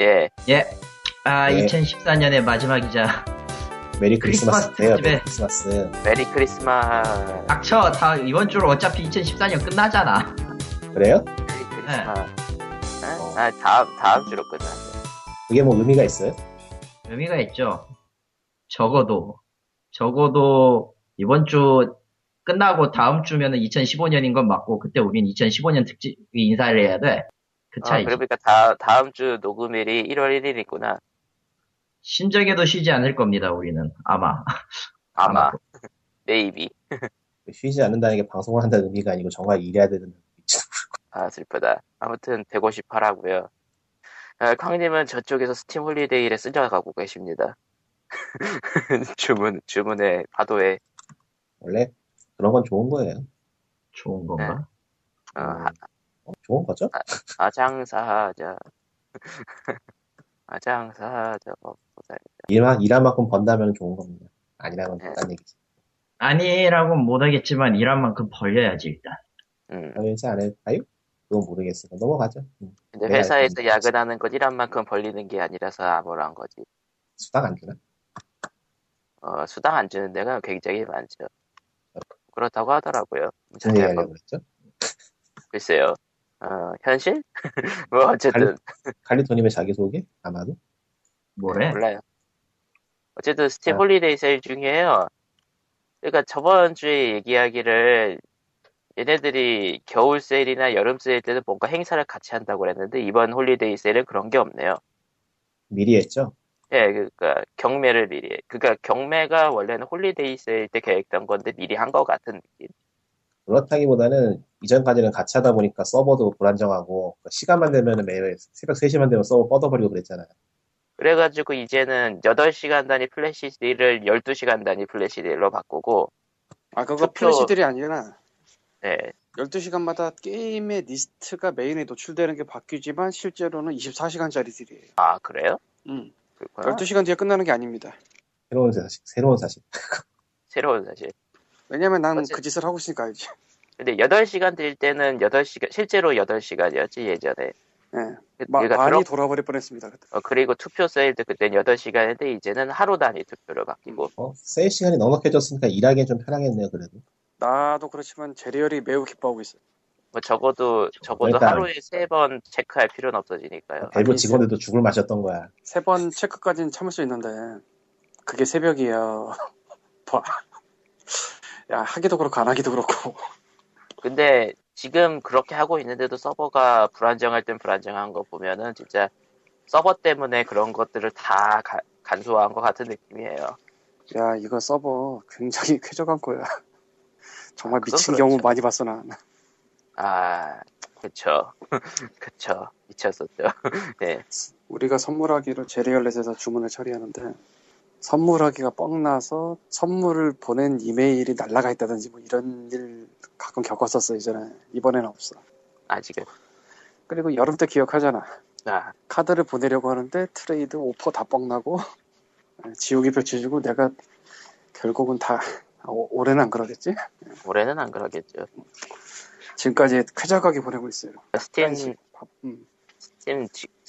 예. 예. 아, 네. 2014년의 마지막이자 Merry Christmas 크리스마스 돼요, 특집에. Merry Christmas. Merry Christmas. 닥쳐. 다 이번 주로 어차피 2014년 끝나잖아. 그래요? Merry Christmas. 어. 아, 다음, 다음 주로 끝나죠. 그게 뭐 의미가 있어요? 의미가 있죠. 적어도 적어도 이번 주 끝나고 다음 주면은 2015년인 건 맞고 그때 우린 2015년 특집 인사를 해야 돼. 그 아, 차이지. 그러니까 다, 다음 주 녹음일이 1월 1일이구나. 신정에도 쉬지 않을 겁니다. 우리는 아마. 아마. Maybe. 쉬지 않는다는 게 방송을 한다는 의미가 아니고 정말 일해야 되는 의미죠. 아, 슬프다. 아무튼, 158하고요. 아, 쾅님은 저쪽에서 Steam holiday를 쓸려가고 계십니다. 주문, 주문에, 파도에, 원래 그런 건 좋은 거예요. 좋은 건가? 어, 음, 어, 좋은 거죠? 아 장사자. 아장사자, 보살자. 일한, 일한 만큼 번다면 좋은 겁니다. 아니라면 네. 딴 얘기지. 아니라고는 못하겠지만 일한 만큼 벌려야지 일단. 음. 하면서 안 할까요? 그건 모르겠어요. 넘어가죠. 음. 근데 회사에서 야근하는 건 일한 만큼 벌리는 게 아니라서 아무런 거지. 수당 안 주나? 어, 수당 안 주는 데가 굉장히 많죠. 그렇다고 하더라고요. 무슨 얘기 하려고 그랬죠? 글쎄요. 어, 현실? 뭐, 어쨌든, 칼리토님의 자기소개? 아마도? 뭐래? 몰라요. 어쨌든, 스팀 아. holiday 세일 중이에요. 그러니까 저번 주에 얘기하기를, 얘네들이 겨울 세일이나 여름 세일 때는 뭔가 행사를 같이 한다고 그랬는데, 이번 holiday 세일은 그런 게 없네요. 미리 했죠? 예, 그러니까 경매를 미리, 해. 그러니까 경매가 원래는 holiday 세일 때 계획된 건데 미리 한 것 같은 느낌. 그렇다기보다는 이전까지는 같이 하다 보니까 서버도 불안정하고 시간만 되면 매일 새벽 3시만 되면 서버 뻗어버리고 그랬잖아요. 그래가지고 이제는 8시간 단위 flash deal을 12시간 단위 flash deal로 바꾸고, 아, 그거 투표- flash deal이 아니라 예, 12시간마다 게임의 리스트가 메인에 노출되는 게 바뀌지만 실제로는 24시간짜리들이에요. 아, 그래요? 음. 그렇구나. 12시간 뒤에 끝나는 게 아닙니다. 새로운 사실, 새로운 사실. 새로운 사실. 왜냐면 난 어째- 그 짓을 하고 있으니까 알지. 근데 8시간 될 때는 8시간, 실제로 8시간이었지, 예전에. 예. 그러니까 많이 그런- 돌아버릴 뻔했습니다. 그때. 어, 그리고 투표 세일도 그땐 8시간인데 이제는 하루 단위 투표로 바뀌고. 어, 세일 시간이 넉넉해졌으니까 일하기엔 좀 편하겠네요, 그래도. 나도 그렇지만 제리얼이 매우 기뻐하고 있어. 뭐 적어도, 적어도 그러니까- 하루에 세 번 체크할 필요는 없어지니까요. 밸브 아니, 직원들도 죽을 마셨던 거야. 세 번 체크까지는 참을 수 있는데 그게 새벽이야. 봐. 야 하기도 그렇고 안 하기도 그렇고. 근데 지금 그렇게 하고 있는데도 서버가 불안정할 땐 불안정한 거 보면은 진짜 서버 때문에 그런 것들을 다 가- 간소화한 것 같은 느낌이에요. 야 이거 서버 굉장히 쾌적한 거야. 정말 아, 미친 그렇죠. 경우 많이 봤어 난. 아, 그쵸. 그쵸. 미쳤었죠. 네. 우리가 선물하기로 제리얼렛에서 주문을 처리하는데 선물하기가 뻥나서 선물을 보낸 이메일이 날라가 있다든지 뭐 이런 일 가끔 겪었었어 이전에 이번에는 없어 아직은. 그리고 여름 때 기억하잖아 아, 카드를 보내려고 하는데 트레이드 오퍼 다 뻥나고 지옥이 펼쳐지고 내가 결국은 다 아, 오- 올해는 안 그러겠지 올해는 안 그러겠죠. 지금까지 쾌적하게 보내고 있어요 스팀, 밥, 음. 스팀,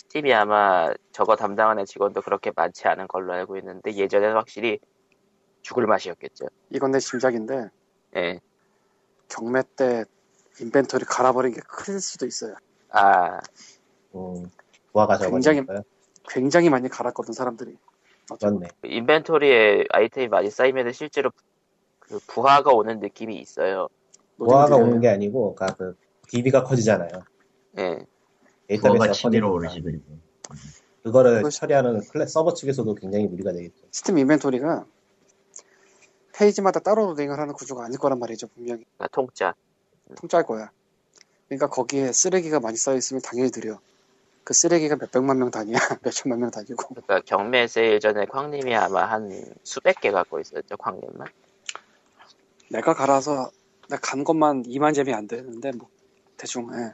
팀이 아마 저거 담당하는 직원도 그렇게 많지 않은 걸로 알고 있는데 예전에는 확실히 죽을 맛이었겠죠. 이건 내 짐작인데 예. 경매 때 inventory 갈아버린 게 클 수도 있어요 아, 음, 부하가 굉장히- 적어지니까요. 굉장히 많이 갈았거든 사람들이 맞네. inventory에 아이템이 많이 쌓이면 실제로 그 부하가 오는 느낌이 있어요. 부하가 오는 게 아니고, 그러니까 그 DB가 커지잖아요. 예. 데이터베이스가 치밀어. 오르지 그리고. 그거를 그것이- 처리하는 클래 서버 측에서도 굉장히 무리가 되겠죠. 스팀 inventory가 페이지마다 따로 로딩을 하는 구조가 아닐 거란 말이죠 분명히 그러니까 통짜. 통짜일 거야 그러니까 거기에 쓰레기가 많이 쌓여 있으면 당연히 느려 그 쓰레기가 몇 백만 명 단위야 몇 천만 명 단위고 그러니까 경매 세일 전에 쾅님이 아마 한 수백 개 갖고 있었죠, 쾅님만. 내가 갈아서 내가 간 것만 2만 gem이 안 되는데 뭐 대충 예.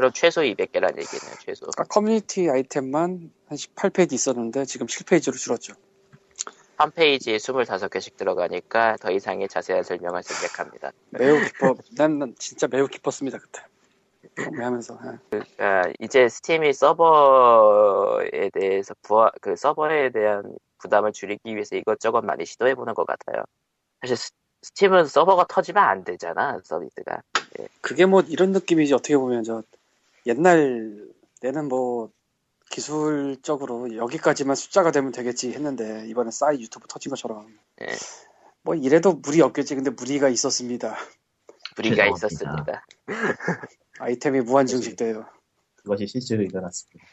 그럼 최소 200개란 얘기네요, 최소. 그러니까 커뮤니티 아이템만 한 18페이지 있었는데 지금 7페이지로 줄었죠 한 페이지에 25개씩 들어가니까 더 이상의 자세한 설명을 생략합니다. 매우 기뻐 난, 난 진짜 매우 기뻤습니다 그때 구매하면서 예. 아, 이제 스팀이 서버에 대해서 부하, 그 서버에 대한 부담을 줄이기 위해서 이것저것 많이 시도해보는 것 같아요. 사실 스, 스팀은 서버가 터지면 안 되잖아, 서비스가. 그게 뭐 이런 느낌이지 어떻게 보면 저 옛날 내는 뭐 기술적으로 여기까지만 숫자가 되면 되겠지 했는데 이번에 싸이 유튜브 터진 것처럼 예. 뭐 이래도 무리 없겠지 근데 무리가 있었습니다 무리가. 있었습니다. 아이템이 무한 증식돼요 그것이 실제로 일어났습니다.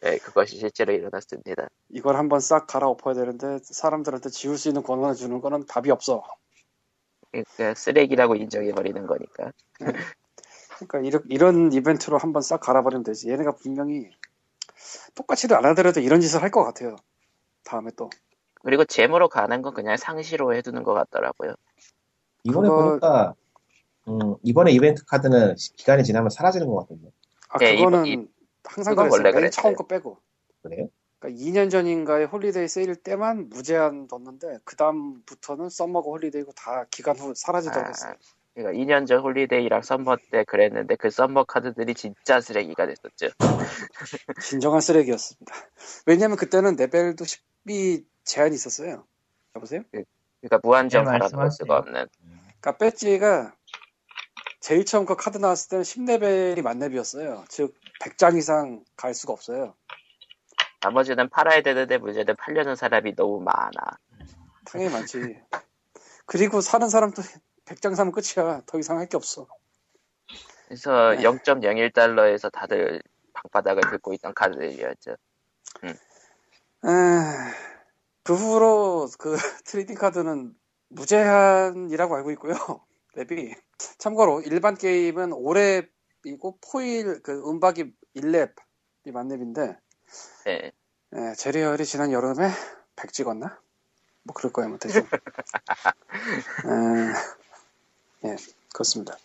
네, 그것이 실제로 일어났습니다. 이걸 한번 싹 갈아엎어야 되는데 사람들한테 지울 수 있는 권한을 주는 거는 답이 없어 그러니까 쓰레기라고 인정해버리는 거니까. 그러니까 이런, 이런 이벤트로 한번 싹 갈아버리면 되지 얘네가 분명히 똑같이도 안 하더라도 이런 짓을 할 것 같아요 다음에 또 그리고 재무로 가는 건 그냥 상시로 해두는 것 같더라고요. 이번에 그거- 보니까 음, 이번에 이벤트 카드는 시- 기간이 지나면 사라지는 것 같던데. 아 네, 그거는 이번- 항상 이건 그랬어요 원래 그랬어요. 처음 거 빼고 그래요? 그러니까 2년 전인가의 holiday 세일 때만 무제한 뒀는데 그 다음부터는 summer고 holiday고 다 기간 후 사라지도록 했어요. 그러니까 2년 전 holiday랑 summer 때 그랬는데 그 summer 카드들이 진짜 쓰레기가 됐었죠. 진정한 쓰레기였습니다. 왜냐면 그때는 레벨도 10이 제한이 있었어요. 여보세요? 그 러니까 무한정 네, 갈아놓을 말씀하세요. 수가 없는. 그러니까 배지가 제일 처음 그 카드 나왔을 때는 10레벨이 만렙이었어요. 즉 100장 이상 갈 수가 없어요. 나머지는 팔아야 되는데 문제는 팔려는 사람이 너무 많아. 당연히 많지. 그리고 사는 사람도 100장 사면 끝이야. 더 이상 할 게 없어. 그래서 네. 0.01달러에서 다들 방바닥을 긁고 있던 카드들이었죠. 에, 그 후로 그 trading 카드는 무제한이라고 알고 있고요. 렙이. 참고로 일반 게임은 5렙이고 포일 그 은박이 1렙이 만렙인데 네. 예, 제리얼이 지난 여름에 100 찍었나? 뭐 그럴 거예요, 뭐 대충. 에, 예, 그렇습니다.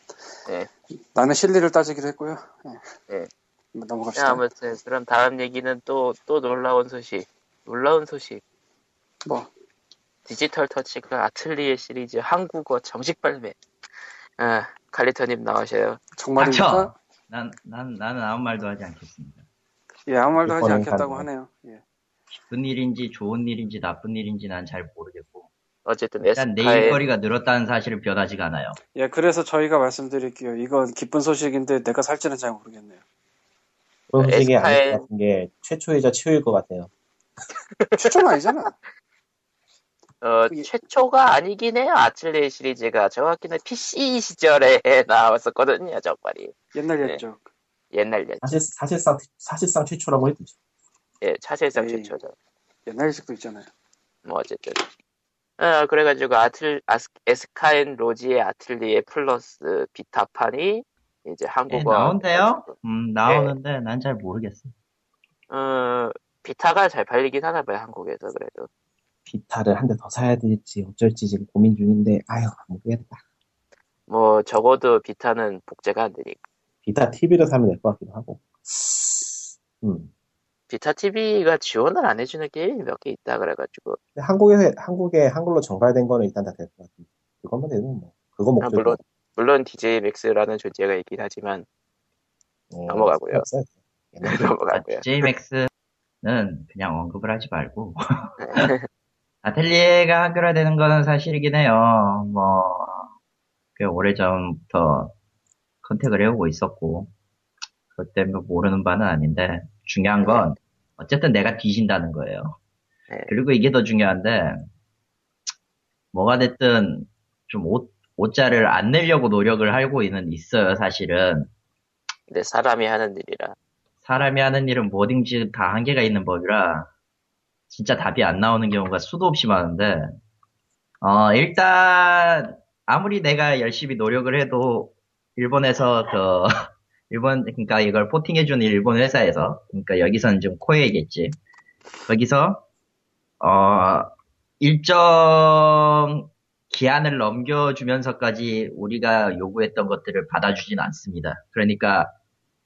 네. 나는 실리를 따지기로 했고요. 예. 네. 뭐 자, 넘어갑시다. 아무튼 그럼 다음 얘기는 또또 놀라운 소식. 놀라운 소식. 뭐 디지털 터치가 아틀리에 시리즈 한국어 정식 발매. 아, 칼리터님 나오셔요. 정말입니까? 난, 난, 나는 아무 말도 하지 않겠습니다. 예, 아무 말도 하지 않겠다고. 하네요. 예. 기쁜 일인지 좋은 일인지 나쁜 일인지 난 잘 모르겠고. 어쨌든 일단 네일거리가 늘었다는 사실은 변하지가 않아요. 예, 그래서 저희가 말씀드릴게요. 이건 기쁜 소식인데 내가 살지는 잘 모르겠네요. 그런 소식이 에스파의- 아닐 것 같은 게 최초이자 최후일 것 같아요. 추천 아니잖아. 어, 그게- 최초가 아니긴 해요. 아틀리에 시리즈가 정확히는 PC 시절에 나왔었거든요. 정말이 옛날 네. 옛적. 옛날 옛. 사실, 사실상, 사실상 최초라고 해도 되죠. 예, 사실상 에이. 최초죠. 옛날 옛적도 있잖아요. 뭐 어쨌든. 어, 그래가지고 아틀 아스, 에스카엔 로지의 아틀리에 플러스 비타판이 이제 예, 한국어 나온대요? 음, 나오는데 난잘 모르겠어. 어, 비타가 잘 팔리긴 하나 봐요 한국에서 그래도. 비타를 한 대 더 사야 될지 어쩔지 지금 고민 중인데, 아유, 모르겠다. 뭐 적어도 비타는 복제가 안 되니까. 비타 TV를 사면 될 것 같기도 하고. 음. 비타 TV가 지원을 안 해주는 게임이 몇 개 있다 그래가지고. 한국에, 한국에 한글로 정발된 거는 일단 다 될 것 같은데. 그것만 되면 뭐, 그거 아, 목표. 물론 물론 DJ 맥스라는 존재가 있긴 하지만 네, 넘어가고요. 넘어가고요. JMAX는 그냥 언급을 하지 말고. 아틀리에가 한글화되는 거는 사실이긴 해요. 뭐, 꽤 오래전부터 컨택을 해오고 있었고, 때문에 모르는 바는 아닌데, 중요한 건, 어쨌든 내가 뒤진다는 거예요. 네. 그리고 이게 더 중요한데, 뭐가 됐든, 좀 옷, 옷자를 안 내려고 노력을 하고 있는, 있어요, 사실은. 근데 사람이 하는 일이라. 사람이 하는 일은 뭐든지 다 한계가 있는 법이라 진짜 답이 안 나오는 경우가 수도 없이 많은데 어 일단 아무리 내가 열심히 노력을 해도 일본에서 그 일본 그러니까 이걸 포팅해주는 일본 회사에서 그러니까 여기서는 좀 코에겠지 거기서 어 일정 기한을 넘겨주면서까지 우리가 요구했던 것들을 받아주진 않습니다. 그러니까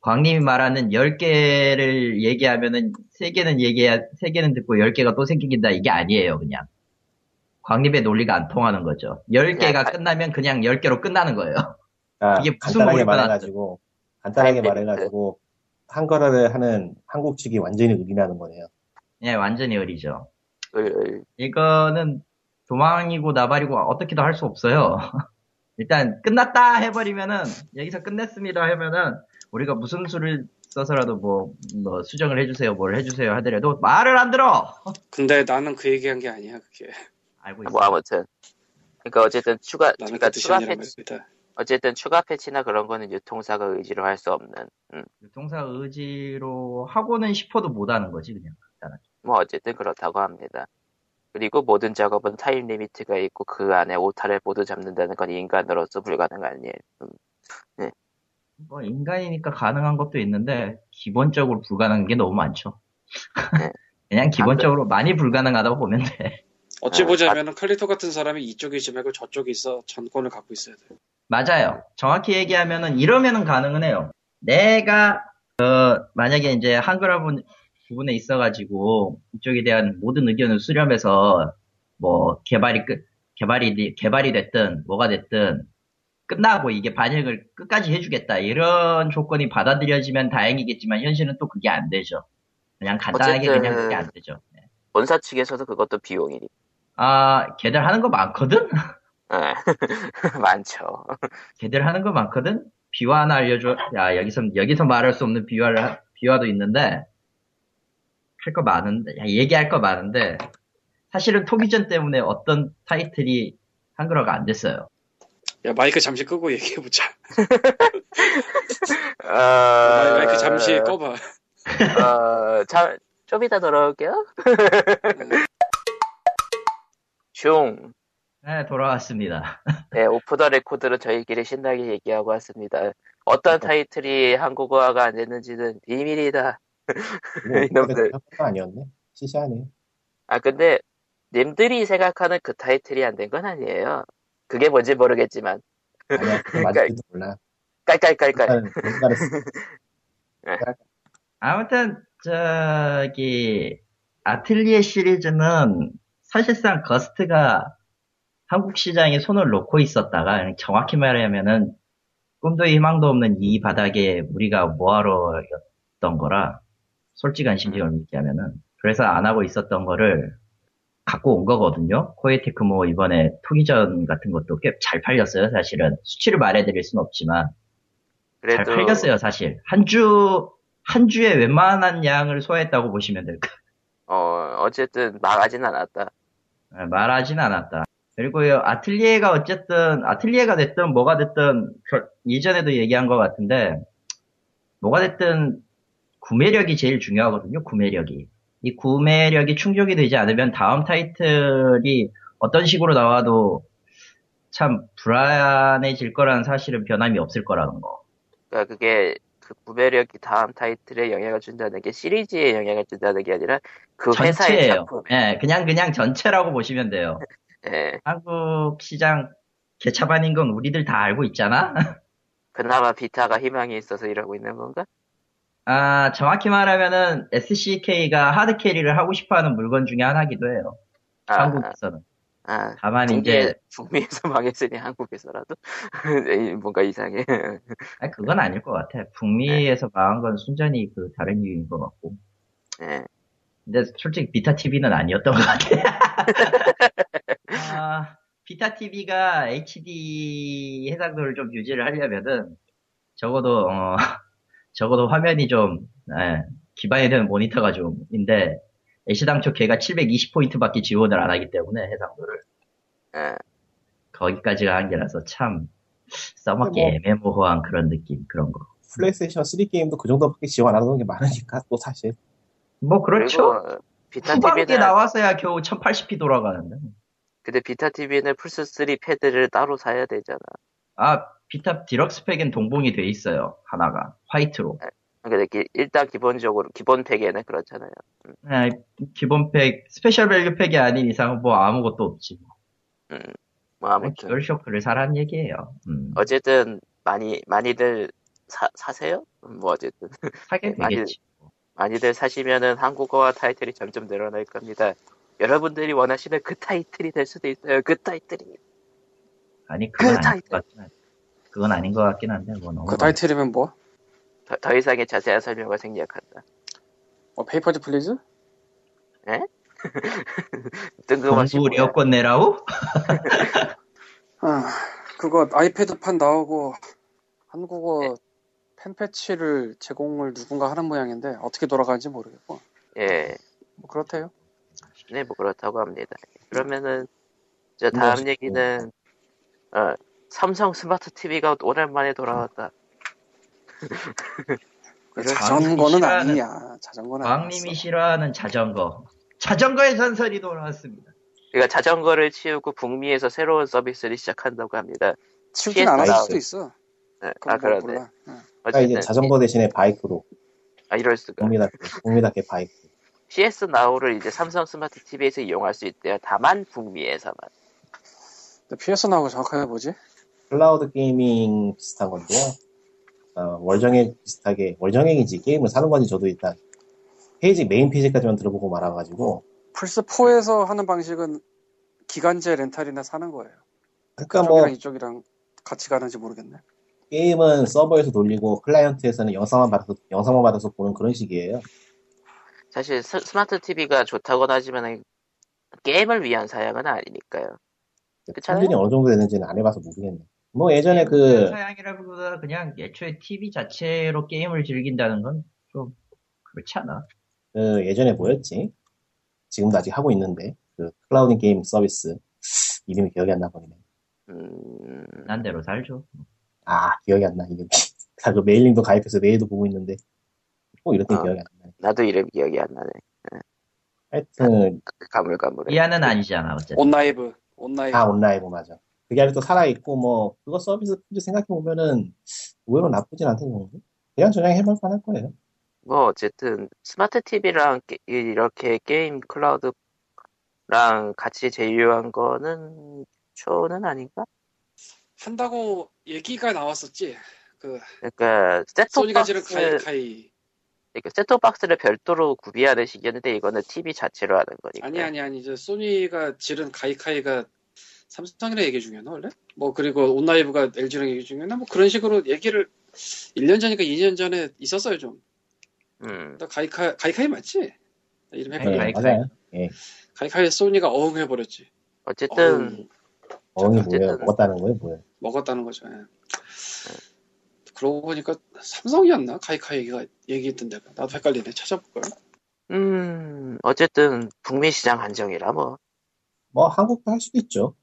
광님이 말하는 10개를 얘기하면은 3개는 얘기해야, 3개는 듣고 10개가 또 생긴다. 이게 아니에요, 그냥. 광님의 논리가 안 통하는 거죠. 10개가 그냥 가- 끝나면 그냥 10개로 끝나는 거예요. 아, 이게 무슨 몰입을 말해가지고 간단하게 타임 말해가지고 한글화를 하는 한국 측이 완전히 의리나는 거네요. 예, 완전히 의리죠. 을. 이거는 도망이고 나발이고 어떻게도 할 수 없어요. 일단 끝났다 해버리면은 여기서 끝냈습니다 하면은 우리가 무슨 수를 써서라도 뭐, 뭐 수정을 해주세요, 뭘 해주세요 하더라도 말을 안 들어. 근데 나는 그 얘기한 게 아니야 그게. 알고 있어. 뭐 아무튼 그러니까 어쨌든 추가 나는 그러니까 그 추가 패치 말입니다. 어쨌든 추가 패치나 그런 거는 유통사가 의지로 할 수 없는 음. 유통사 의지로 하고는 싶어도 못하는 거지 그냥. 간단하게. 뭐 어쨌든 그렇다고 합니다. 그리고 모든 작업은 time limit가 있고 그 안에 오타를 모두 잡는다는 건 인간으로서 불가능한 일. 음. 뭐 인간이니까 가능한 것도 있는데 기본적으로 불가능한 게 너무 많죠. 네. 그냥 기본적으로 많이 불가능하다고 보면 돼. 어찌 아, 보자면은 클리토 같은 사람이 이쪽에 있지 말고 저쪽에 있어 전권을 갖고 있어야 돼. 맞아요. 정확히 얘기하면은 이러면은 가능은 해요. 내가 어, 만약에 이제 한글화 부- 부분에 있어가지고 이쪽에 대한 모든 의견을 수렴해서 뭐 개발이 끝 개발이 개발이 됐든 뭐가 됐든 끝나고 이게 반영을 끝까지 해주겠다 이런 조건이 받아들여지면 다행이겠지만 현실은 또 그게 안 되죠. 그냥 간단하게 그냥 그게 안 되죠. 네. 본사 측에서도 그것도 비용이니. 아 걔들 하는 거 많거든. 예. 많죠. 걔들 하는 거 많거든? 비화 하나 알려줘. 야, 여기서, 여기서 말할 수 없는 비화를, 하- 비화도 있는데, 할 거 많은데, 야, 얘기할 거 많은데, 사실은 토기전 때문에 어떤 타이틀이 한글화가 안 됐어요. 야 마이크 잠시 끄고 얘기해보자. 어... 마이크 잠시 꺼봐. 어, 자, 좀 이따 돌아올게요. 중. 네, 돌아왔습니다. 네, 오프 더 레코드로 저희끼리 신나게 얘기하고 왔습니다. 어떤 타이틀이 한국어화가 안 됐는지는 비밀이다. 뭐, 이놈들. 거 아니었네. 시시하네. 아, 근데, 님들이 생각하는 그 타이틀이 안 된 건 아니에요. 그게 뭔지 모르겠지만, 아니야, 그거 그러니까- 맞을지도 몰라. 깔깔깔깔. 뭔가를 쓰- 아무튼, 저기, 아틀리에 시리즈는 사실상 거스트가 한국 시장에 손을 놓고 있었다가, 정확히 말하면은, 꿈도 희망도 없는 이 바닥에 우리가 뭐하러 였던 거라, 솔직한 심정을 얘기하면은, 그래서 안 하고 있었던 거를 갖고 온 거거든요. 코에테크 뭐 이번에 토기전 같은 것도 꽤 잘 팔렸어요, 사실은. 수치를 말해드릴 순 없지만. 잘 그래도, 팔렸어요, 사실. 한 주, 한 주에 웬만한 양을 소화했다고 보시면 될 거예요. 어, 어쨌든 망하진 않았다. 네, 말하진 않았다. 그리고요, 아틀리에가 어쨌든, 아틀리에가 됐든 뭐가 됐든, 그- 예전에도 얘기한 것 같은데, 뭐가 됐든, 구매력이 제일 중요하거든요, 구매력이. 이 구매력이 충족이 되지 않으면 다음 타이틀이 어떤 식으로 나와도 참 불안해질 거라는 사실은 변함이 없을 거라는 거. 그러니까 그게, 그 구매력이 다음 타이틀에 영향을 준다는 게 시리즈에 영향을 준다는 게 아니라 그 회사의 전체예요. 작품. 예, 그냥, 그냥 전체라고 보시면 돼요. 예. 한국 시장 개차반인 건 우리들 다 알고 있잖아? 그나마 비타가 희망이 있어서 이러고 있는 건가? 아, 정확히 말하면은 SCK가 하드 캐리를 하고 싶어 하는 물건 중에 하나기도 해요. 아, 한국에서는. 아, 다만 북미, 이제, 북미에서 망했으니 한국에서라도 뭔가 이상해. 아니, 그건 아닐 것 같아. 북미에서 망한 건 순전히 그 다른 이유인 것 같고. 예. 근데 솔직히 비타 TV는 아니었던 것 같아. 아, 비타 TV가 HD 해상도를 좀 유지를 하려면은 적어도 어, 적어도 화면이 좀 예, 기반이 되는 모니터가 좀인데 애시당초 걔가 720포인트밖에 지원을 안 하기 때문에 해상도를 예. 거기까지가 한계라서 참 써먹기 뭐- 애매모호한 그런 느낌 그런 거. 플레이스테이션 3 게임도 그 정도밖에 지원 안 하는 게 많으니까 또 사실 뭐 그렇죠. 비타 TV는 나와서야 겨우 1080p 돌아가는데. 근데 비타 TV는 플스 3 패드를 따로 사야 되잖아. 아, 비타 deluxe pack엔 동봉이 돼 있어요. 하나가. 화이트로. 근데 기- 일단 기본적으로 기본 pack에는 그렇잖아요. 네, 기본 pack, special value pack이 아닌 이상은 뭐 아무것도 없지. 음. 뭐 아무튼 듀얼 쇼크를 사라는 얘기예요. 음, 어쨌든 많이 많이들 사, 사세요? 음, 뭐 어쨌든 사게 많이- 되겠지. 많이들 사시면은 한국어화 타이틀이 점점 늘어날 겁니다. 여러분들이 원하시는 그 타이틀이 될 수도 있어요. 그 타이틀이. 아니, 그건 그 아닌 것 같긴 한데. 그건 아닌 것 같긴 한데, 뭐 너무. 그 타이틀이면 뭐? 더, 더 이상의 자세한 설명을 생략한다. 뭐 Papers Please? 뜬금없이 공부 내라고? 아, 그거 아이패드판 나오고 한국어 팬 패치를 제공을 누군가 하는 모양인데 어떻게 돌아가는지 모르겠고 예, 뭐 그렇대요. 네, 뭐 그렇다고 합니다. 그러면은 저 다음 멋있고. 얘기는 어, 삼성 스마트 TV가 오랜만에 돌아왔다. 그? 자전거는 아니야. 자전거는 아니었어. 싫어하는 자전거. 자전거의 전설이 돌아왔습니다. 그러니까 자전거를 치우고 북미에서 새로운 서비스를 시작한다고 합니다. 치우진 PS 수도 있어. 네, 아뭐 그러네. 몰라. 응. 그러니까 이제 어쨌든 자전거 대신에 바이크로 아 이럴 수가. 국민답게 국민답게 바이크. PS Now를 이제 삼성 스마트 TV에서 이용할 수 있대요. 다만 북미에서만. 근데 PS Now가 정확하게 뭐지? 클라우드 gaming 비슷한 건데요. 어, 월정액 비슷하게 월정액인지 게임을 사는 건지 저도 일단 페이지 메인 페이지까지만 들어보고 말아가지고 플스 4에서 하는 방식은 기간제 렌탈이나 사는 거예요. 그러니까 뭐 이쪽이랑 같이 가는지 모르겠네. 게임은 서버에서 돌리고 클라이언트에서는 영상만 받아서 영상만 받아서 보는 그런 식이에요. 사실 스, 스마트 TV가 좋다곤 하지만 게임을 위한 사양은 아니니까요. 품질이 어느 정도 되는지는 안 해봐서 모르겠네. 뭐 예전에 그 사양이라기보다 그냥 애초에 TV 자체로 게임을 즐긴다는 건 좀 그렇지 않아. 그 예전에 뭐였지? 지금도 아직 하고 있는데 그 클라우드 게임 서비스 이름이 기억이 안 나버리네. 음, 난 대로 살죠. 아 기억이 안 나 이름이. 그 mailing도 가입해서 메일도 보고 있는데 꼭 이럴 때 아. 기억이 안 나네. 나도 이름 기억이 안 나네. 하여튼 가물가물해. 이하는 아니잖아 어쨌든. OnLive, OnLive. 아 OnLive 맞아. 그게 아직도 살아 있고 뭐 그거 서비스 생각해 보면은 의외로 나쁘진 않던 정도. 그냥 저냥 해볼 만할 거예요. 뭐 어쨌든 스마트 TV랑 이렇게 게임 클라우드랑 같이 제휴한 거는 초는 아닌가? 한다고 얘기가 나왔었지. 그 그러니까 소니가 지른 셋톱박스 카이 카이. 셋톱박스를 별도로 구비하는 식이었는데 이거는 TV 자체로 하는 거니까. 아니 아니 아니 저 소니가 지른 카이카이가 삼성이랑 얘기 중이었나 원래? 뭐 그리고 온라이브가 LG랑 얘기 중이었나? 뭐 그런 식으로 얘기를 1년 전이니까 2년 전에 있었어요 좀. 음, 나 카이카 카이카이 맞지? 나 이름 네, 헷갈려. 카이카이. 맞아요. 예. 카이카이 소니가 어흥해 버렸지. 어쨌든 어흥이 어쨌든- 뭐예요? 먹었다는 거예요? 뭐예요? 먹었다는 거죠. 예. 그러고 보니까 삼성이었나? 카이카이 얘기가 얘기했던 데가 나도 헷갈리네. 찾아볼까요? 음 어쨌든 북미 시장 한정이라 뭐 뭐 한국도 할 수도 있죠.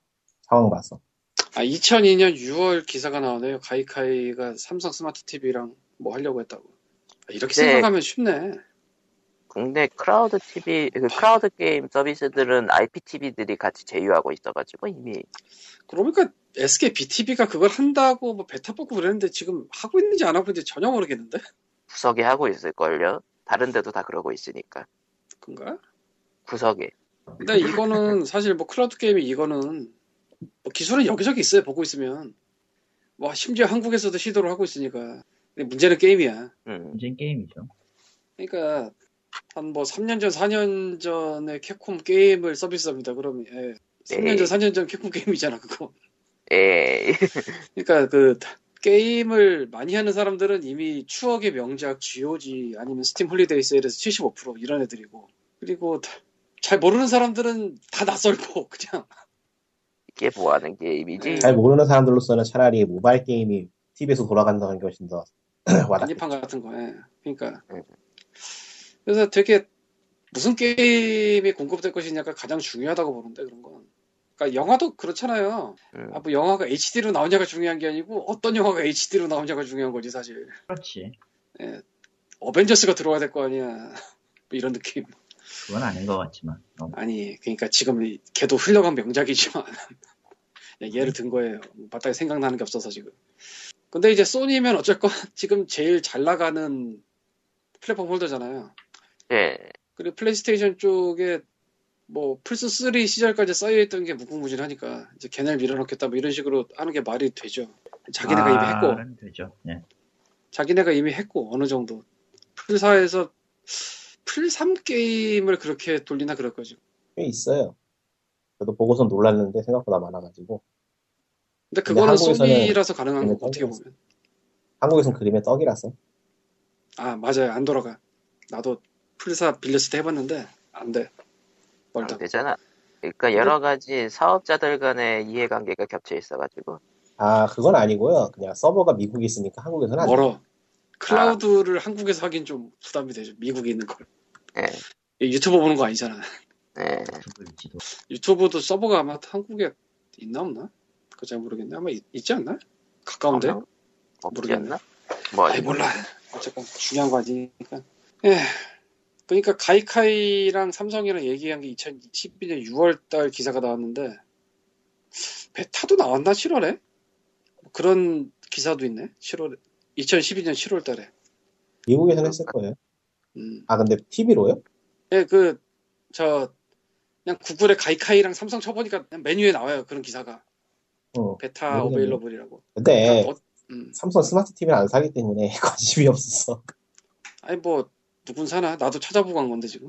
상황 봐서. 아 2002년 6월 기사가 나오네요. 카이카이가 삼성 스마트 TV랑 뭐 하려고 했다고. 아, 이렇게 네. 생각하면 쉽네. 국내 클라우드 TV 그 클라우드 게임 서비스들은 IPTV들이 같이 제휴하고 있어가지고 이미 그러니까 SK BTV가 그걸 한다고 뭐 베타 뽑고 그랬는데 지금 하고 있는지 안 하고 있는지 전혀 모르겠는데? 구석에 하고 있을걸요. 다른 데도 다 그러고 있으니까 그건가? 구석에 근데 이거는 사실 뭐 클라우드 게임이 이거는 뭐 기술은 여기저기 있어요. 보고 있으면. 뭐 심지어 한국에서도 시도를 하고 있으니까. 근데 문제는 게임이야. 음, 문제는 게임이죠. 그러니까 한 뭐 3년 전, 4년 전에 캡콤 게임을 서비스합니다. 그러면 예. 3년 전, 4년 전 캡콤 게임이잖아 그거. 에 그러니까 그 게임을 많이 하는 사람들은 이미 추억의 명작 GOG 아니면 Steam holiday 세일에서 75% 이런 애들이고 그리고 잘 모르는 사람들은 다 낯설고 그냥 이게 뭐 하는 게임이지? 네. 잘 모르는 사람들로서는 차라리 모바일 게임이 TV에서 돌아간다는 것이 더 와닿. 한입판 같은 거에 그러니까 음. 그래서 되게 무슨 게임이 공급될 것이냐가 가장 중요하다고 보는데 그런 건. 그러니까 영화도 그렇잖아요. 음, 아, 뭐 영화가 HD로 나오냐가 중요한 게 아니고 어떤 영화가 HD로 나오냐가 중요한 거지 사실. 그렇지. 어벤져스가 들어와야 될 거 아니야. 뭐 이런 느낌. 그건 아닌 것 같지만. 어. 아니 그러니까 지금 이- 걔도 훌륭한 명작이지만 그냥 예를 든 거예요. 바닥에 생각나는 게 없어서 지금. 근데 이제 소니면 어쨌건 지금 제일 잘 나가는 플랫폼 holder잖아요 예, 그리고 플레이스테이션 쪽에 뭐 플스 3 시절까지 쌓여있던 게 무궁무진하니까 이제 걔네를 밀어넣겠다 뭐 이런 식으로 하는 게 말이 되죠 자기네가 이미 했고 말은 되죠. 예. 자기네가 이미 했고 어느 정도 플4에서 플3 게임을 그렇게 돌리나 그럴 거죠 꽤 있어요. 저도 보고서 놀랐는데 생각보다 많아가지고 근데 그거는 소니라서 가능한 거고 어떻게. 보면 한국에선 그림의 떡이라서 아 맞아요 안 돌아가. 나도 플4 빌렸을 때 해봤는데 안 돼. 안 멀다. 되잖아. 그러니까 여러 가지 사업자들 간의 이해관계가 겹쳐 있어가지고 아 그건 아니고요. 그냥 서버가 미국에 있으니까 한국에서는 안 돼. 멀어. 클라우드를 한국에서 하긴 좀 부담이 되죠. 미국에 있는 걸. 예, 유튜브 보는 거 아니잖아. 예. 유튜브일지도. 유튜브도 서버가 아마 한국에 있나 없나? 그거 잘 모르겠네. 아마 있, 지 않나? 가까운데? 없나? 않나? 뭐 아이 몰라. 어쨌건 중요한 거 아니니까. 예. 그러니까 가이카이랑 삼성이랑 얘기한 게 2012년 6월달 기사가 나왔는데 베타도 나왔나 7월에? 그런 기사도 있네. 7월 2012년 7월달에. 미국에서는 했을 거예요. 음. 아 근데 TV로요? 예, 그, 저, 그냥 구글에 가이카이랑 삼성 쳐보니까 메뉴에 나와요. 그런 기사가. 어. 베타. 어베일러블이라고. 근데 어, 음. 삼성 스마트 TV를 안 사기 때문에 관심이 없었어. 아니, 뭐, 누군 사나? 나도 찾아보고 한 건데, 지금.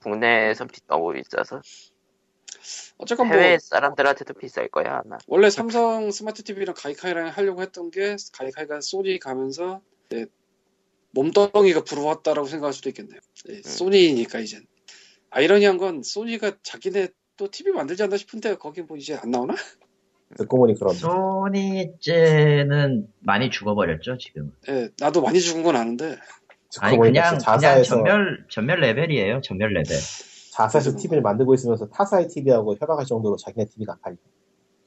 국내에선 비 너무 비싸서 어쨌건 뭐, 해외 사람들한테도 비쌀 거야 아마. 원래 삼성 스마트 TV랑 Gaikai랑 하려고 했던 게, Gaikai가 소니 가면서, 이제 몸덩이가 부러웠다라고 생각할 수도 있겠네요. 예, 소니니까, 이젠. 아이러니한 건, 소니가 자기네 또 TV 만들지 않나 싶은데, 거기 뭐 이제 안 나오나? 듣고 보니 그런. 소니제는 많이 죽어버렸죠, 지금. 예, 나도 많이 죽은 건 아는데, 아니, 그냥, 그냥 자사에서 전멸, 전멸 레벨이에요, 전멸 레벨. 자사에서 음. TV를 만들고 있으면서 타사의 TV하고 협약할 정도로 자기네 TV가 안 팔려.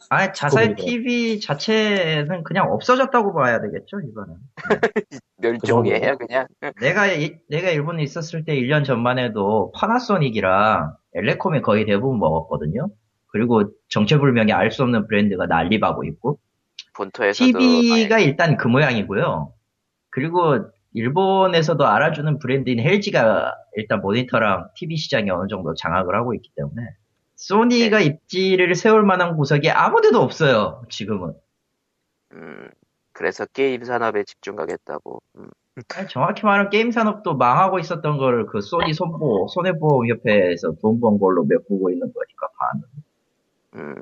아니, 자사의. TV 자체는 그냥 없어졌다고 봐야 되겠죠, 이거는. 멸종이에요 그냥. 내가, 이- 내가 일본에 있었을 때 1년 전만 해도 파나소닉이랑 엘레콤이 거의 대부분 먹었거든요. 그리고 정체불명의 알 수 없는 브랜드가 난립하고 있고. 본토에서도 TV가 일단 그 모양이고요. 그리고 일본에서도 알아주는 브랜드인 헬지가 일단 모니터랑 TV 시장에 어느 정도 장악을 하고 있기 때문에 소니가 입지를 세울 만한 구석이 아무데도 없어요. 지금은. 음, 그래서 게임 산업에 집중하겠다고. 음, 정확히 말하면 게임 산업도 망하고 있었던 거를 그 소니 손보 손해보험 협회에서 돈 번 걸로 메꾸고 있는 거니까 반은. 음,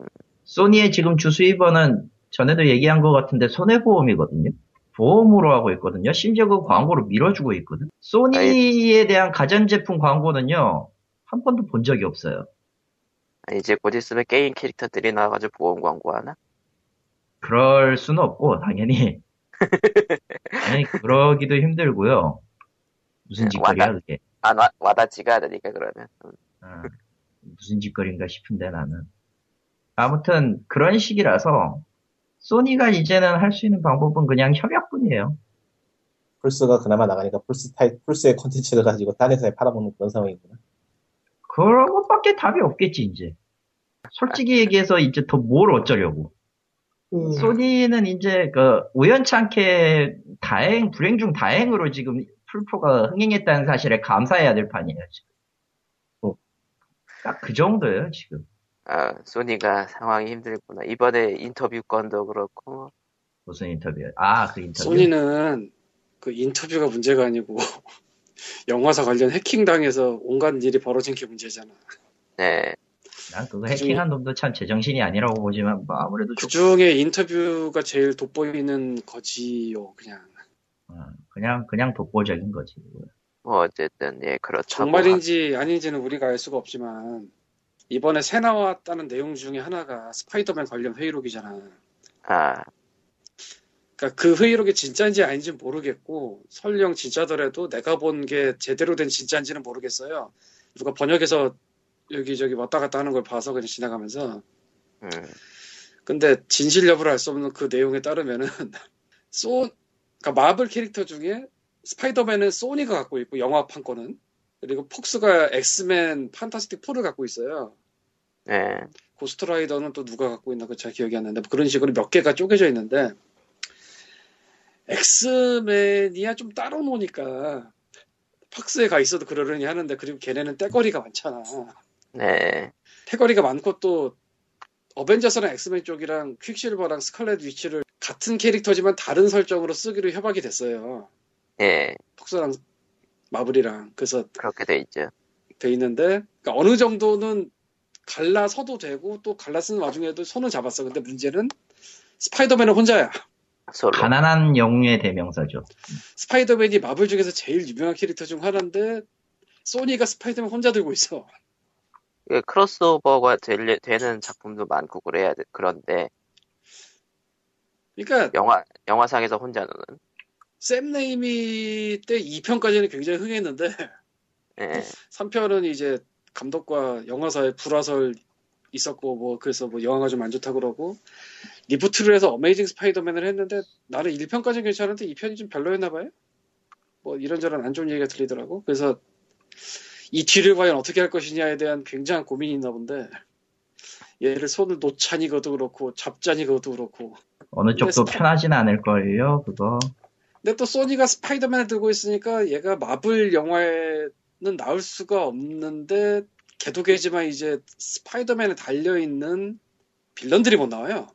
소니의 지금 주 수입원은 전에도 얘기한 것 같은데 손해보험이거든요. 보험으로 하고 있거든요. 심지어 그 광고를 밀어주고 있거든. 소니에 대한 가전제품 광고는요. 한 번도 본 적이 없어요. 이제 곧 있으면 게임 캐릭터들이 나와가지고 보험 광고 하나? 그럴 수는 없고 당연히 당연히 그러기도 힘들고요. 무슨 네, 짓거리야 그게. 안 와, 와닿지가 않으니까 그러면. 음, 어, 무슨 짓거리인가 싶은데 나는. 아무튼 그런 식이라서 소니가 이제는 할 수 있는 방법은 그냥 협약뿐이에요. 플스가 그나마 나가니까 플스 타이 플스의 컨텐츠를 가지고 딴 회사에 팔아먹는 그런 상황이구나. 그런 것밖에 답이 없겠지 이제. 솔직히 얘기해서 이제 더 뭘 어쩌려고. 소니는 이제 그 우연찮게 다행 불행 중 다행으로 지금 플포가 흥행했다는 사실에 감사해야 될 판이에요 지금. 어. 딱그 정도예요 지금. 아, 소니가 상황이 힘들구나. 이번에 인터뷰 건도 그렇고, 무슨 인터뷰? 아그 인터뷰. 소니는 그 인터뷰가 문제가 아니고 영화사 관련 해킹 당해서 온갖 일이 벌어진 게 문제잖아. 네, 난 그거 해킹한 놈도 참 제정신이 아니라고 보지만 뭐 아무래도 그좀 중에 인터뷰가 제일 돋보이는 거지요, 그냥. 어, 그냥 그냥 독보적인 거지. 뭐 어쨌든 예 그렇다고. 정말인지 아닌지는 우리가 알 수가 없지만 이번에 새 나왔다는 내용 중에 하나가 스파이더맨 관련 회의록이잖아. 하- 아, 그러니까 그 회의록이 진짜인지 아닌지 는 모르겠고 설령 진짜더라도 내가 본 게 제대로 된 진짜인지는 모르겠어요. 누가 번역해서 여기저기 왔다 갔다 하는 걸 봐서 그냥 지나가면서 음, 근데 진실 여부를 알 수 없는 그 내용에 따르면은 소 그러니까 마블 캐릭터 중에 스파이더맨은 소니가 갖고 있고 영화판 거는 그리고 폭스가 엑스맨 판타스틱 4를 갖고 있어요. 네, 고스트라이더는 또 누가 갖고 있나 그 잘 기억이 안 나는데 뭐 그런 식으로 몇 개가 쪼개져 있는데 엑스맨이야 좀 따로 노니까 폭스에 가 있어도 그러려니 하는데 그리고 걔네는 떼거리가 많잖아. 네, 떼거리가 많고 또 어벤져스랑 엑스맨 쪽이랑 퀵실버랑 스칼렛 위치를 같은 캐릭터지만 다른 설정으로 쓰기로 협약이 됐어요. 예, 폭스랑 마블이랑 그래서 그렇게 돼 있죠. 돼 있는데 그러니까 어느 정도는 갈라 써도 되고 또 갈라 쓰는 와중에도 손은 잡았어. 근데 문제는 스파이더맨은 혼자야. 솔로. 가난한 영웅의 대명사죠. 스파이더맨이 마블 중에서 제일 유명한 캐릭터 중 하나인데 소니가 스파이더맨 혼자 들고 있어. 이게 크로스오버가 될- 되는 작품도 많고 그래야 돼. 그런데 그러니까 영화 영화상에서 혼자 노는. 샘 레이미 때 2편까지는 굉장히 흥했는데 예. 3편은 이제 감독과 영화사에 불화설 있었고 뭐 그래서 뭐 영화가 좀 안 좋다 그러고 reboot를 해서 어메이징 스파이더맨을 했는데 나는 1편까지는 괜찮은데 2편이 좀 별로였나 봐요. 뭐 이런저런 안 좋은 얘기가 들리더라고. 그래서 이 뒤를 과연 어떻게 할 것이냐에 대한 굉장한 고민이 있나 본데 얘를 손을 놓자니 그것도 그렇고 잡자니 그것도 그렇고 어느 쪽도 편하진 않을 걸요, 그거. 근데 또 소니가 스파이더맨을 들고 있으니까 얘가 마블 영화에는 나올 수가 없는데 개도 개지만 이제 스파이더맨에 달려 있는 빌런들이 못 나와요.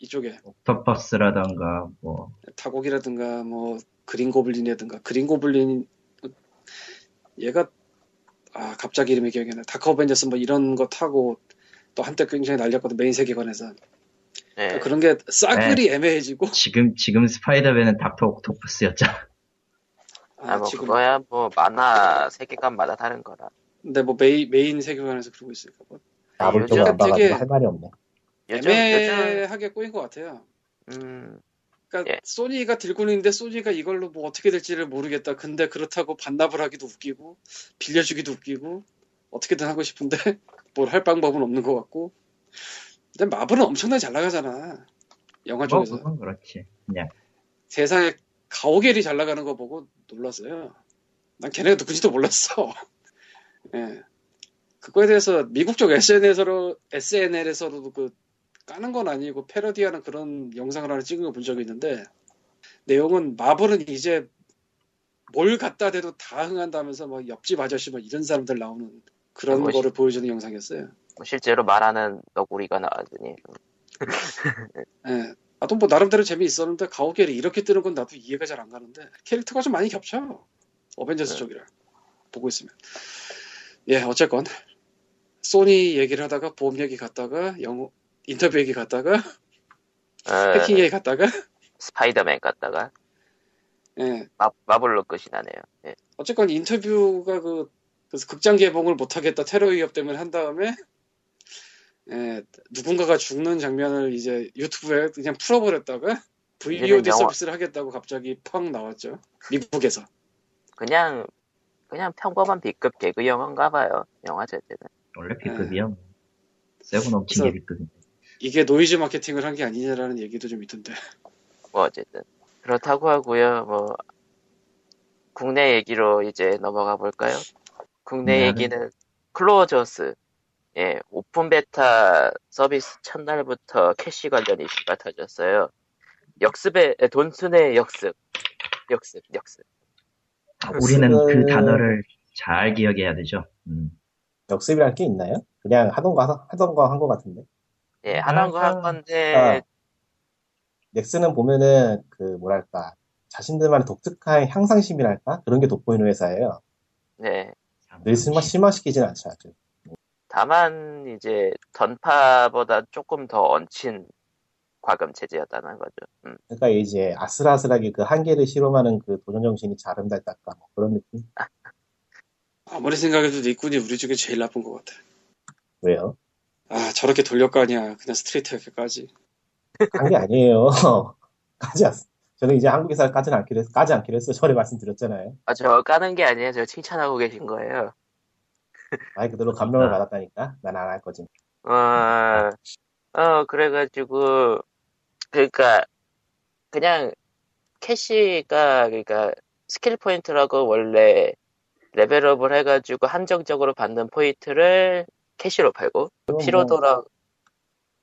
이쪽에 옥토퍼스라던가, 뭐, 타곡이라든가 뭐 그린 고블린이라든가 그린 고블린 얘가 아 갑자기 이름이 기억이 안 나. 다크 어벤져스 뭐 이런 거 타고 또 한때 굉장히 날렸거든 메인 세계관에서 예. 그런 게 싸그리 애매해지고 지금, 지금 스파이더맨은 닥터 옥토퍼스였잖아. 아, 뭐 지금 그거야 뭐 만화 세계관마다 다른 거라. 근데 뭐 메인 메인 세계관에서 그러고 뭐 마블 요즘 쪽은 안 봐가지고 되게- 할 말이 없네. 요즘 애매하게 꼬인 것 같아요. 음 그러니까 예. 소니가 들고 있는데 소니가 이걸로 뭐 어떻게 될지를 모르겠다. 근데 그렇다고 반납을 하기도 웃기고 빌려주기도 웃기고 어떻게든 하고 싶은데 뭘 할 방법은 없는 것 같고. 근데 마블은 엄청나게 잘 나가잖아. 영화 뭐, 중에서 그건 그렇지. 그냥, 세상에 가오갤이 잘 나가는 거 보고 놀랐어요. 난 걔네가 누군지도 몰랐어. 예. 그거에 대해서 미국 쪽 SNS로 SNL에서도 그 까는 건 아니고 패러디하는 그런 영상을 하나 찍은 거 본 적이 있는데 내용은 마블은 이제 뭘 갖다 대도 다 흥한다면서 뭐 옆집 아저씨 뭐 이런 사람들 나오는 그런 거를 보여주는 영상이었어요. 뭐 실제로 말하는 너구리가 나왔으니 예. 나도 뭐 나름대로 재미있었는데 가오갤이 이렇게 뜨는 건 나도 이해가 잘 안 가는데 캐릭터가 좀 많이 겹쳐. 어벤져스 네. 쪽이랑 보고 있으면. 예, 어쨌건 소니 얘기를 하다가 보험 얘기 갔다가 영어 인터뷰 얘기 갔다가 어, 해킹 얘기 갔다가 스파이더맨 갔다가 예. 마, 마블로 끝이 나네요. 예. 어쨌건 인터뷰가 그 그래서 극장 개봉을 못 하겠다 테러 위협 때문에 한 다음에 예, 누군가가 죽는 장면을 이제 유튜브에 그냥 풀어버렸다가 VOD 영화- 서비스를 하겠다고 갑자기 펑 나왔죠. 미국에서. 그냥 그냥 평범한 B급 개그 영화인가 봐요. 영화 자체는. 원래 네. B급이야. 뭐. 쌔고 넘친 게 B급인데. 이게 노이즈 마케팅을 한 게 아니냐라는 얘기도 좀 있던데. 뭐 어쨌든 그렇다고 하고요. 뭐 국내 얘기로 이제 넘어가 볼까요? 국내 네. 얘기는 클로저스 예 오픈 베타 서비스 첫날부터 캐시 관련 이슈가 터졌어요. 역습의 에, 돈순의 역습 역습 역습 우리는 그 역습은- 단어를 잘 기억해야 되죠. 음. 역습이랄 게 있나요? 그냥 하던 거 하- 하던 거 한 거 같은데. 예 하는 거한 아, 건데 아, 넥슨은 보면은 그 뭐랄까 자신들만의 독특한 향상심이랄까 그런 게 돋보이는 회사예요. 네 늘 심화, 심화시키진 않죠 아주. 다만 이제 던파보다 조금 더 얹힌 과금 체제였다는 거죠. 음. 그러니까 이제 아슬아슬하게 그 한계를 실험하는 그 도전 정신이 자름달달까 뭐 그런 느낌. 아무리 생각해도 니꾼이 우리 중에 제일 나쁜 것 같아. 왜요? 아 저렇게 돌려 까냐 그냥 스트레이트하게 까지. 한게 아니에요. 까지 않. 저는 이제 한국에서 까지 않기로 했, 까지 않기로 했어요. 전에 말씀드렸잖아요. 아, 저 까는 게 아니에요. 저 칭찬하고 계신 거예요. 말 그대로 감명을 아. 받았다니까. 난 안 할 거지. 어, 어, 그래가지고, 그러니까, 그냥, 캐시가, 그러니까, 스킬 포인트라고 원래 레벨업을 해가지고 한정적으로 받는 포인트를 캐시로 팔고, 뭐 피로도라,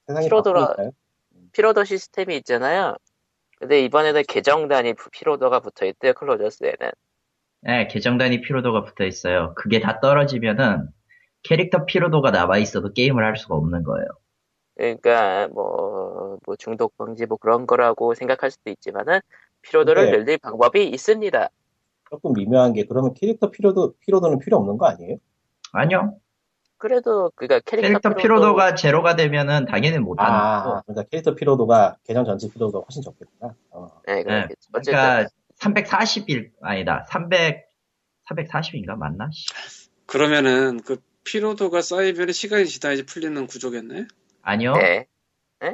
피로도라-. 피로도 시스템이 있잖아요. 근데 이번에는 계정 단위 피로도가 붙어 있대요, 클로저스에는. 네, 계정단위 피로도가 붙어 있어요. 그게 다 떨어지면은 캐릭터 피로도가 남아 있어도 게임을 할 수가 없는 거예요. 그러니까, 뭐, 뭐 중독 방지 뭐 그런 거라고 생각할 수도 있지만은, 피로도를 늘릴 방법이 있습니다. 조금 미묘한 게 그러면 캐릭터 피로도 피로도는 필요 없는 거 아니에요? 아니요. 그래도 그니까 캐릭터, 캐릭터 피로도- 피로도가 제로가 되면은 당연히 못 하는 아, 거고. 그러니까 캐릭터 피로도가 계정 전체 피로도가 훨씬 적겠구나. 어. 네, 네, 그렇겠죠. 어쨌든 그러니까 340일 아니다. 300 340인가 맞나? 씨. 그러면은 그 피로도가 쌓이면 시간이 지나야지 풀리는 구조겠네. 아니요. 네.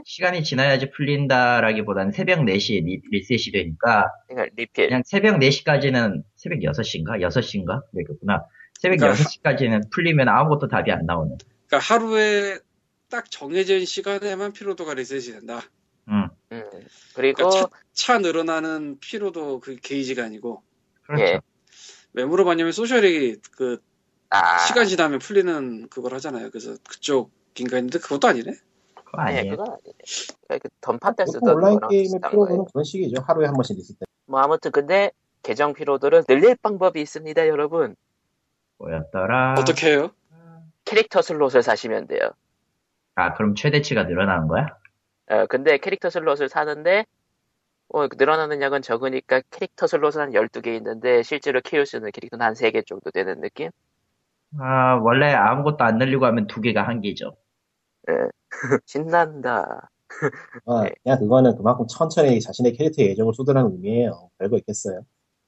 시간이 지나야지 풀린다라기보다는 새벽 4시에 리, 리셋이 되니까 그러니까 리필. 그냥 새벽 4시까지는 새벽 6시인가? 6시인가? 그랬구나. 새벽 그러니까 6시까지는 풀리면 아무것도 답이 안 나오는. 그러니까 하루에 딱 정해진 시간에만 피로도가 리셋이 된다. 음. 음. 그리고 그러니까 차 늘어나는 피로도 그 게이지가 아니고 그렇죠. 예. 왜 물어봤냐면 소셜이 그 아, 시간 지나면 풀리는 그걸 하잖아요. 그래서 그쪽인가 했는데 그것도 아니네. 그거 아니 아니에요. 그건 아니네. 그러니까 그 던판 때 쓰던 보통 온라인 게임의 피로도는. 그런 식이죠. 하루에 한 번씩 리셋 때. 뭐 아무튼 근데 계정 피로도를 늘릴 방법이 있습니다, 여러분. 뭐였더라? 어떻게 해요? 캐릭터 슬롯을 사시면 돼요. 아, 그럼 최대치가 늘어나는 거야? 어, 근데 캐릭터 슬롯을 사는데 어, 늘어나는 양은 적으니까 캐릭터 슬롯은 한 12개 있는데 실제로 키울 수 있는 캐릭터는 한 3개 정도 되는 느낌? 아, 원래 아무것도 안 늘리고 하면 두 개가 한계죠. 신난다. 어, 네. 그냥 그거는 그만큼 천천히 자신의 캐릭터의 애정을 쏟으라는 의미예요. 별거 있겠어요.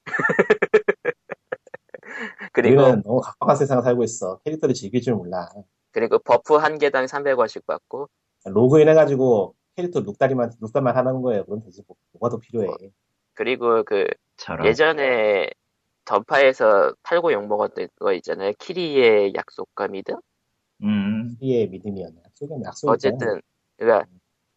그리고 우리는 너무 각박한 세상을 살고 있어. 캐릭터를 즐길 줄 몰라. 그리고 buff 한 개당 300원씩 받고 로그인 해가지고 캐릭터 룩다리만, 룩다만 하는 거예요. 그럼 되지. 뭐, 뭐가 더 필요해. 그리고 그 저런. 예전에 던파에서 팔고 욕먹었던 거 있잖아요. 키리의 약속감이든? 음, 피의 믿음이었나. 약속은 약속이 어쨌든, 그니까,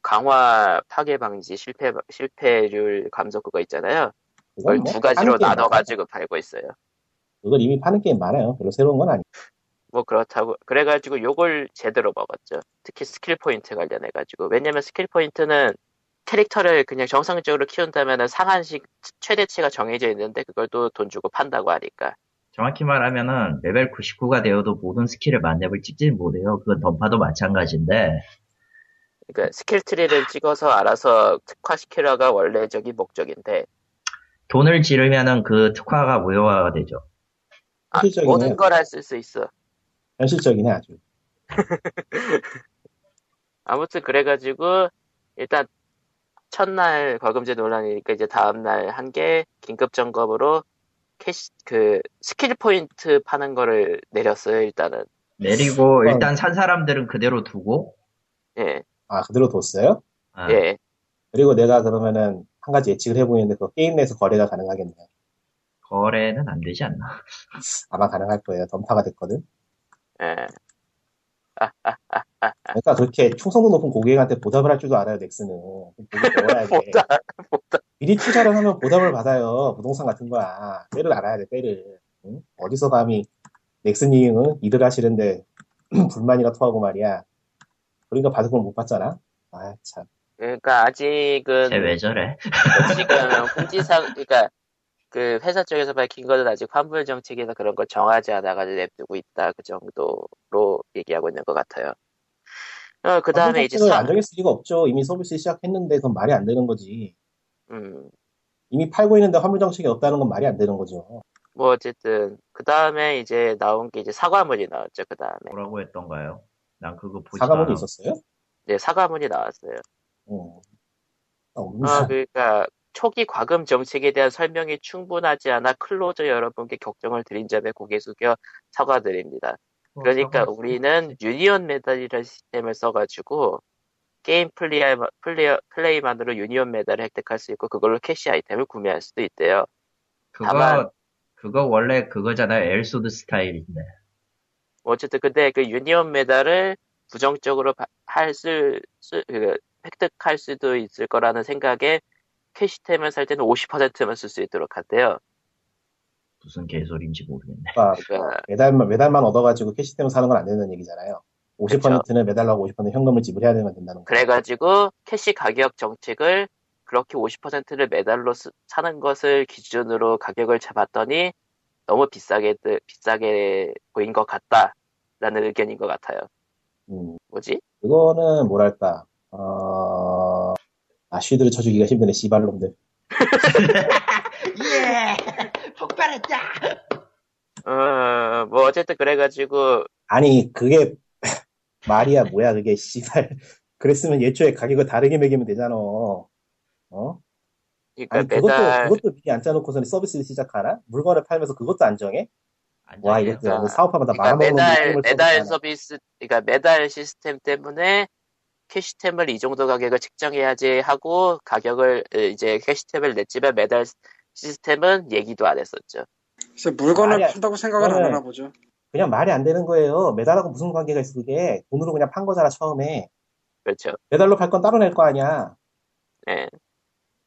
강화 파괴 방지 실패, 실패률 감소 그거 있잖아요. 그걸 뭐 두 가지로 나눠가지고 팔고 있어요. 그걸 이미 파는 게임 많아요. 별로 새로운 건 아니에요. 뭐 그렇다고, 그래가지고 요걸 제대로 먹었죠. 특히 스킬 포인트 관련해가지고. 왜냐면 스킬 포인트는 캐릭터를 그냥 정상적으로 키운다면은 상한선 최대치가 정해져 있는데 그걸 또 돈 주고 판다고 하니까. 정확히 말하면은 레벨 99가 되어도 모든 스킬을 만렙을 찍지 못해요. 그건 던파도 마찬가지인데 그러니까 skill tree를 찍어서 알아서 특화시키려가 원래적인 목적인데 돈을 지르면은 그 특화가 무효화가 되죠. 아. 모든 걸 할 수 있어. 현실적이네, 아주. 아무튼 그래가지고 일단 첫날 과금제 논란이니까 이제 다음날 한개 긴급 점검으로 캐시 그 스킬 포인트 파는 거를 내렸어요 일단은 내리고 어. 일단 산 사람들은 그대로 두고 예 아, 그대로 뒀어요? 아, 예. 그리고 내가 그러면은 한 가지 예측을 해보이는데 그 게임 내에서 거래가 가능하겠네요. 거래는 안 되지 않나? 아마 가능할 거예요. 던파가 됐거든. 예. 그러니까 그렇게 충성도 높은 고객한테 보답을 할 줄도 알아요, 넥슨은. 보다 보다 미리 투자를 하면 보답을 받아요. 부동산 같은 거야. 때를 알아야 돼, 때를. 응? 어디서 감히 넥슨님은 일을 하시는데 불만이가 토하고 말이야. 그러니까 받은 걸 못 받잖아. 아, 참. 그러니까 아직은 쟤왜 저래? 지금 공지상 그러니까 그 회사 쪽에서 밝힌 거는 아직 환불 정책이나 그런 걸 정하지 않아가지고 냅두고 있다 그 정도로 얘기하고 있는 것 같아요. 어, 그 다음에 이제 사, 안 정했을 리가 없죠. 이미 서비스 시작했는데 그건 말이 안 되는 거지. 음, 이미 팔고 있는데 환불 정책이 없다는 건 말이 안 되는 거죠. 뭐 어쨌든 그 다음에 이제 나온 게 이제 사과문이 나왔죠. 그 다음에 뭐라고 했던가요? 난 그거 보지 사과문이 않아. 있었어요? 네 사과문이 나왔어요. 어. 아, 없는 어, 그러니까 초기 과금 정책에 대한 설명이 충분하지 않아 클로저 여러분께 걱정을 드린 점에 고개 숙여 사과드립니다. 뭐 그러니까 우리는 유니온 메달이라는 시스템을 써가지고 게임 플레이, 플레이, 플레이만으로 유니온 메달을 획득할 수 있고 그걸로 캐시 아이템을 구매할 수도 있대요. 그거 다만- 그거 원래 그거잖아요. 엘소드 스타일인데. 뭐 어쨌든 근데 그 유니온 메달을 부정적으로 바- 할 수, 수- 그, 획득할 수도 있을 거라는 생각에 캐시템을 살 때는 50%만 쓸 수 있도록 한대요. 무슨 개소리인지 모르겠네. 그러니까 그러니까 메달만, 메달만 얻어가지고 캐시템을 사는 건 안 된다는 얘기잖아요. 50%는 메달하고 50%는 현금을 지불해야 되면 된다는 거. 그래가지고 캐시 가격 정책을 그렇게 50%를 메달로 쓰- 사는 것을 기준으로 가격을 잡았더니 너무 비싸게 비싸게 보인 것 같다라는 의견인 것 같아요. 음, 뭐지? 그거는 뭐랄까, 어, 아, 쉴드를 쳐주기가 힘드네, 씨발놈들. 예! 폭발했다! 어, 뭐 어쨌든 그래가지고 아니 그게 말이야 뭐야 그게 씨발 그랬으면 예초에 가격을 다르게 매기면 되잖아 어? 그러니까 아니 그것도 매달 그것도 미리 안 짜놓고서 서비스를 시작하나? 물건을 팔면서 그것도 안 정해? 와. 이거 뭐 사업하면서 그러니까 말아먹는 매달 느낌을 매달. 서비스 그러니까 매달 시스템 때문에 캐시템을 이 정도 가격을 책정해야지 하고 가격을 에, 이제 캐시템을 냈지만 매달 시스템은 얘기도 안 했었죠. 그래서 물건을 안- 판다고 생각을 안 그거는- 하나 보죠. 그냥 말이 안 되는 거예요 매달하고 무슨 관계가 있어 그게 돈으로 그냥 판 거잖아 처음에 그렇죠. 매달로 팔 건 따로 낼 거 아니야 예.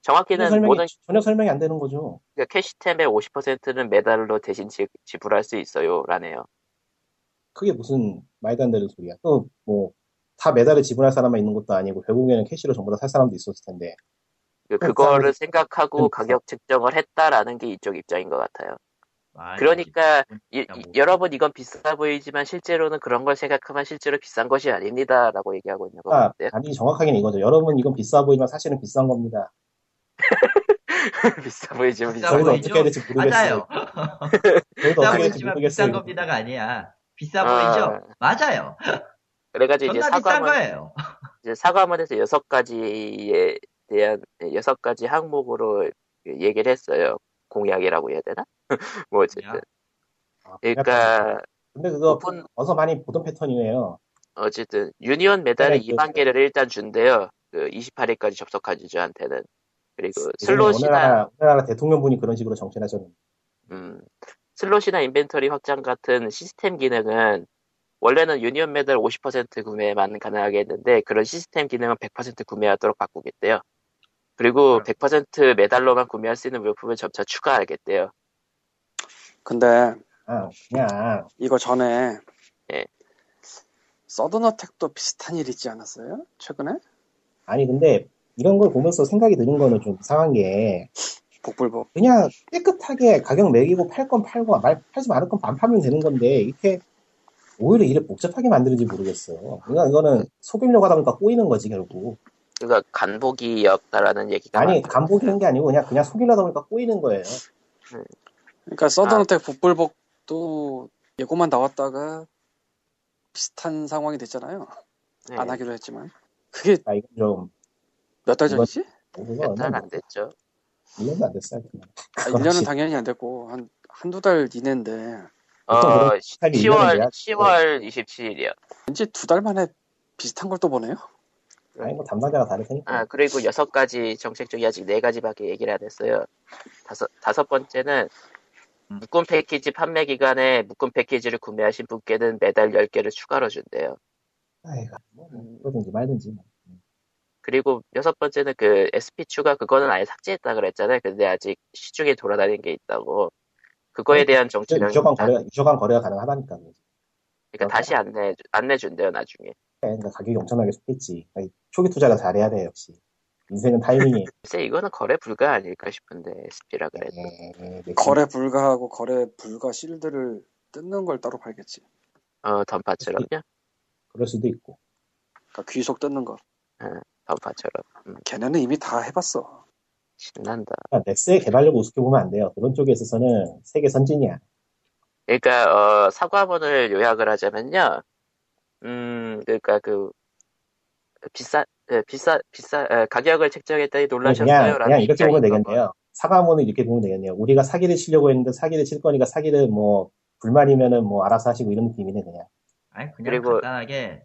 전혀 정확히는 설명이, 모든 전혀 설명이 안 되는 거죠 그러니까 캐시템의 50%는 매달로 대신 지, 지불할 수 있어요라네요. 그게 무슨 말도 안 되는 소리야 또 뭐 다 매달을 지불할 사람만 있는 것도 아니고 결국에는 캐시로 전부 다 살 사람도 있었을 텐데 그- 그럼 그거를 생각하고 가격 책정을 했다라는 게 이쪽 입장인 것 같아요. 그러니까 이- 뭐- 여러분 이건 비싸 보이지만 실제로는 그런 걸 생각하면 실제로 비싼 것이 아닙니다라고 얘기하고 있는 것 아, 같아요. 아니 정확하게는 이거죠 여러분 이건 비싸 보이지만 사실은 비싼 겁니다 비싸 보이지만 비싸 거. 보이죠? 어떻게 해야 될지 모르겠어요 맞아요. 저희도 비싸 어떻게 해야 될지 보이지만 모르겠어요 비싼 겁니다가 아니야. 비싸 아. 보이죠? 맞아요. 그래가지고 이제 거예요. 이제 사과문에서 여섯 가지에 대한 여섯 가지 항목으로 얘기를 했어요. 공약이라고 해야 되나? 뭐 어쨌든? 아, 그러니까 근데 그거 오픈 어서 많이 보던 패턴이에요 어쨌든 유니온 메달을 그래, 2만 개를 일단 준대요. 그 28일까지 접속한 유저한테는 그리고 슬롯이나 우리나라, 우리나라 대통령분이 그런 식으로 정치하셨는데 음, 슬롯이나 인벤터리 확장 같은 시스템 기능은 원래는 유니온 메달 50% 구매만 가능하게 했는데 그런 시스템 기능은 100% 구매하도록 바꾸겠대요. 그리고 100% 메달로만 구매할 수 있는 물품을 점차 추가하겠대요. 근데 아, 그냥 이거 전에 예. 서든어택도 비슷한 일 있지 않았어요? 최근에? 아니 근데 이런 걸 보면서 생각이 드는 거는 좀 이상한 게 복불복. 그냥 깨끗하게 가격 매기고 팔 건 팔고 말 팔지 않을 건안 팔면 되는 건데 이렇게 오히려 일을 복잡하게 만드는지 모르겠어요. 그러니까 이거는 속이려고 하다 보니까 꼬이는 거지 결국. 그러니까 간복이었다라는 얘기가 아니. 간보기는 게 아니고 그냥 그냥 속이려다 보니까 꼬이는 거예요. 그러니까 서든어택 복불복도 예고만 나왔다가 비슷한 상황이 됐잖아요. 네, 안 하기로 했지만. 그게 아 이건 좀 몇 달 전이지? 몇달안 됐죠. 1년도 안 됐어요. 아, 그건 1년은 시- 당연히 안 됐고 한 한두 달 이내인데 어, 그런 스타일이 10월 1년은 돼야 10월 27일이요. 왠지 두달 만에 비슷한 걸 또 보네요. 아니 뭐 담당자가 다를 테니까. 아, 그리고 여섯 가지 정책 중에 아직 네 가지밖에 얘기를 안 했어요. 다섯, 다섯 번째는 음. 묶음 패키지 판매 기간에 묶음 패키지를 구매하신 분께는 매달 10개를 추가로 준대요. 아이고 뭐, 뭐, 그러든지 말든지. 뭐. 그리고 여섯 번째는 그 SP 추가 그거는 아예 삭제했다 그랬잖아요. 근데 아직 시중에 돌아다니는 게 있다고. 그거에 네, 대한 정치는 유저간 다- 거래 유저간 거래가 가능하다니까. 그러니까 다시 안내 안내 준대요 나중에. 그러니까 가격이 엄청나게 속겠지. 아니, 초기 투자를 잘해야 돼 역시. 인생은 타이밍이. 글쎄 이거는 거래 불가 아닐까 싶은데 SP라 그래도. 예, 예. 거래 불가하고 거래 불가 실드를 뜯는 걸 따로 팔겠지. 어 던파처럼요. 그럴 수도 있고. 그러니까 귀속 뜯는 거. 던파처럼. 음, 걔네는 이미 다 해봤어. 신난다. 그러니까 넥스의 개발력을 우습게 보면 안 돼요. 그런 쪽에 있어서는 세계 선진이야. 그러니까 어, 사과문을 요약을 하자면요. 음, 그러니까 그 비싸 예, 비싸 비싸 에, 가격을 책정했더니 그냥, 놀라셨어요. 그냥 이렇게 보면 되겠네요. 사과문을 이렇게 보면 되겠네요. 우리가 사기를 치려고 했는데 사기를 칠 거니까 사기를 뭐 불만이면은 뭐 알아서 하시고 이런 느낌이네 그냥. 아니 그냥 그리고- 간단하게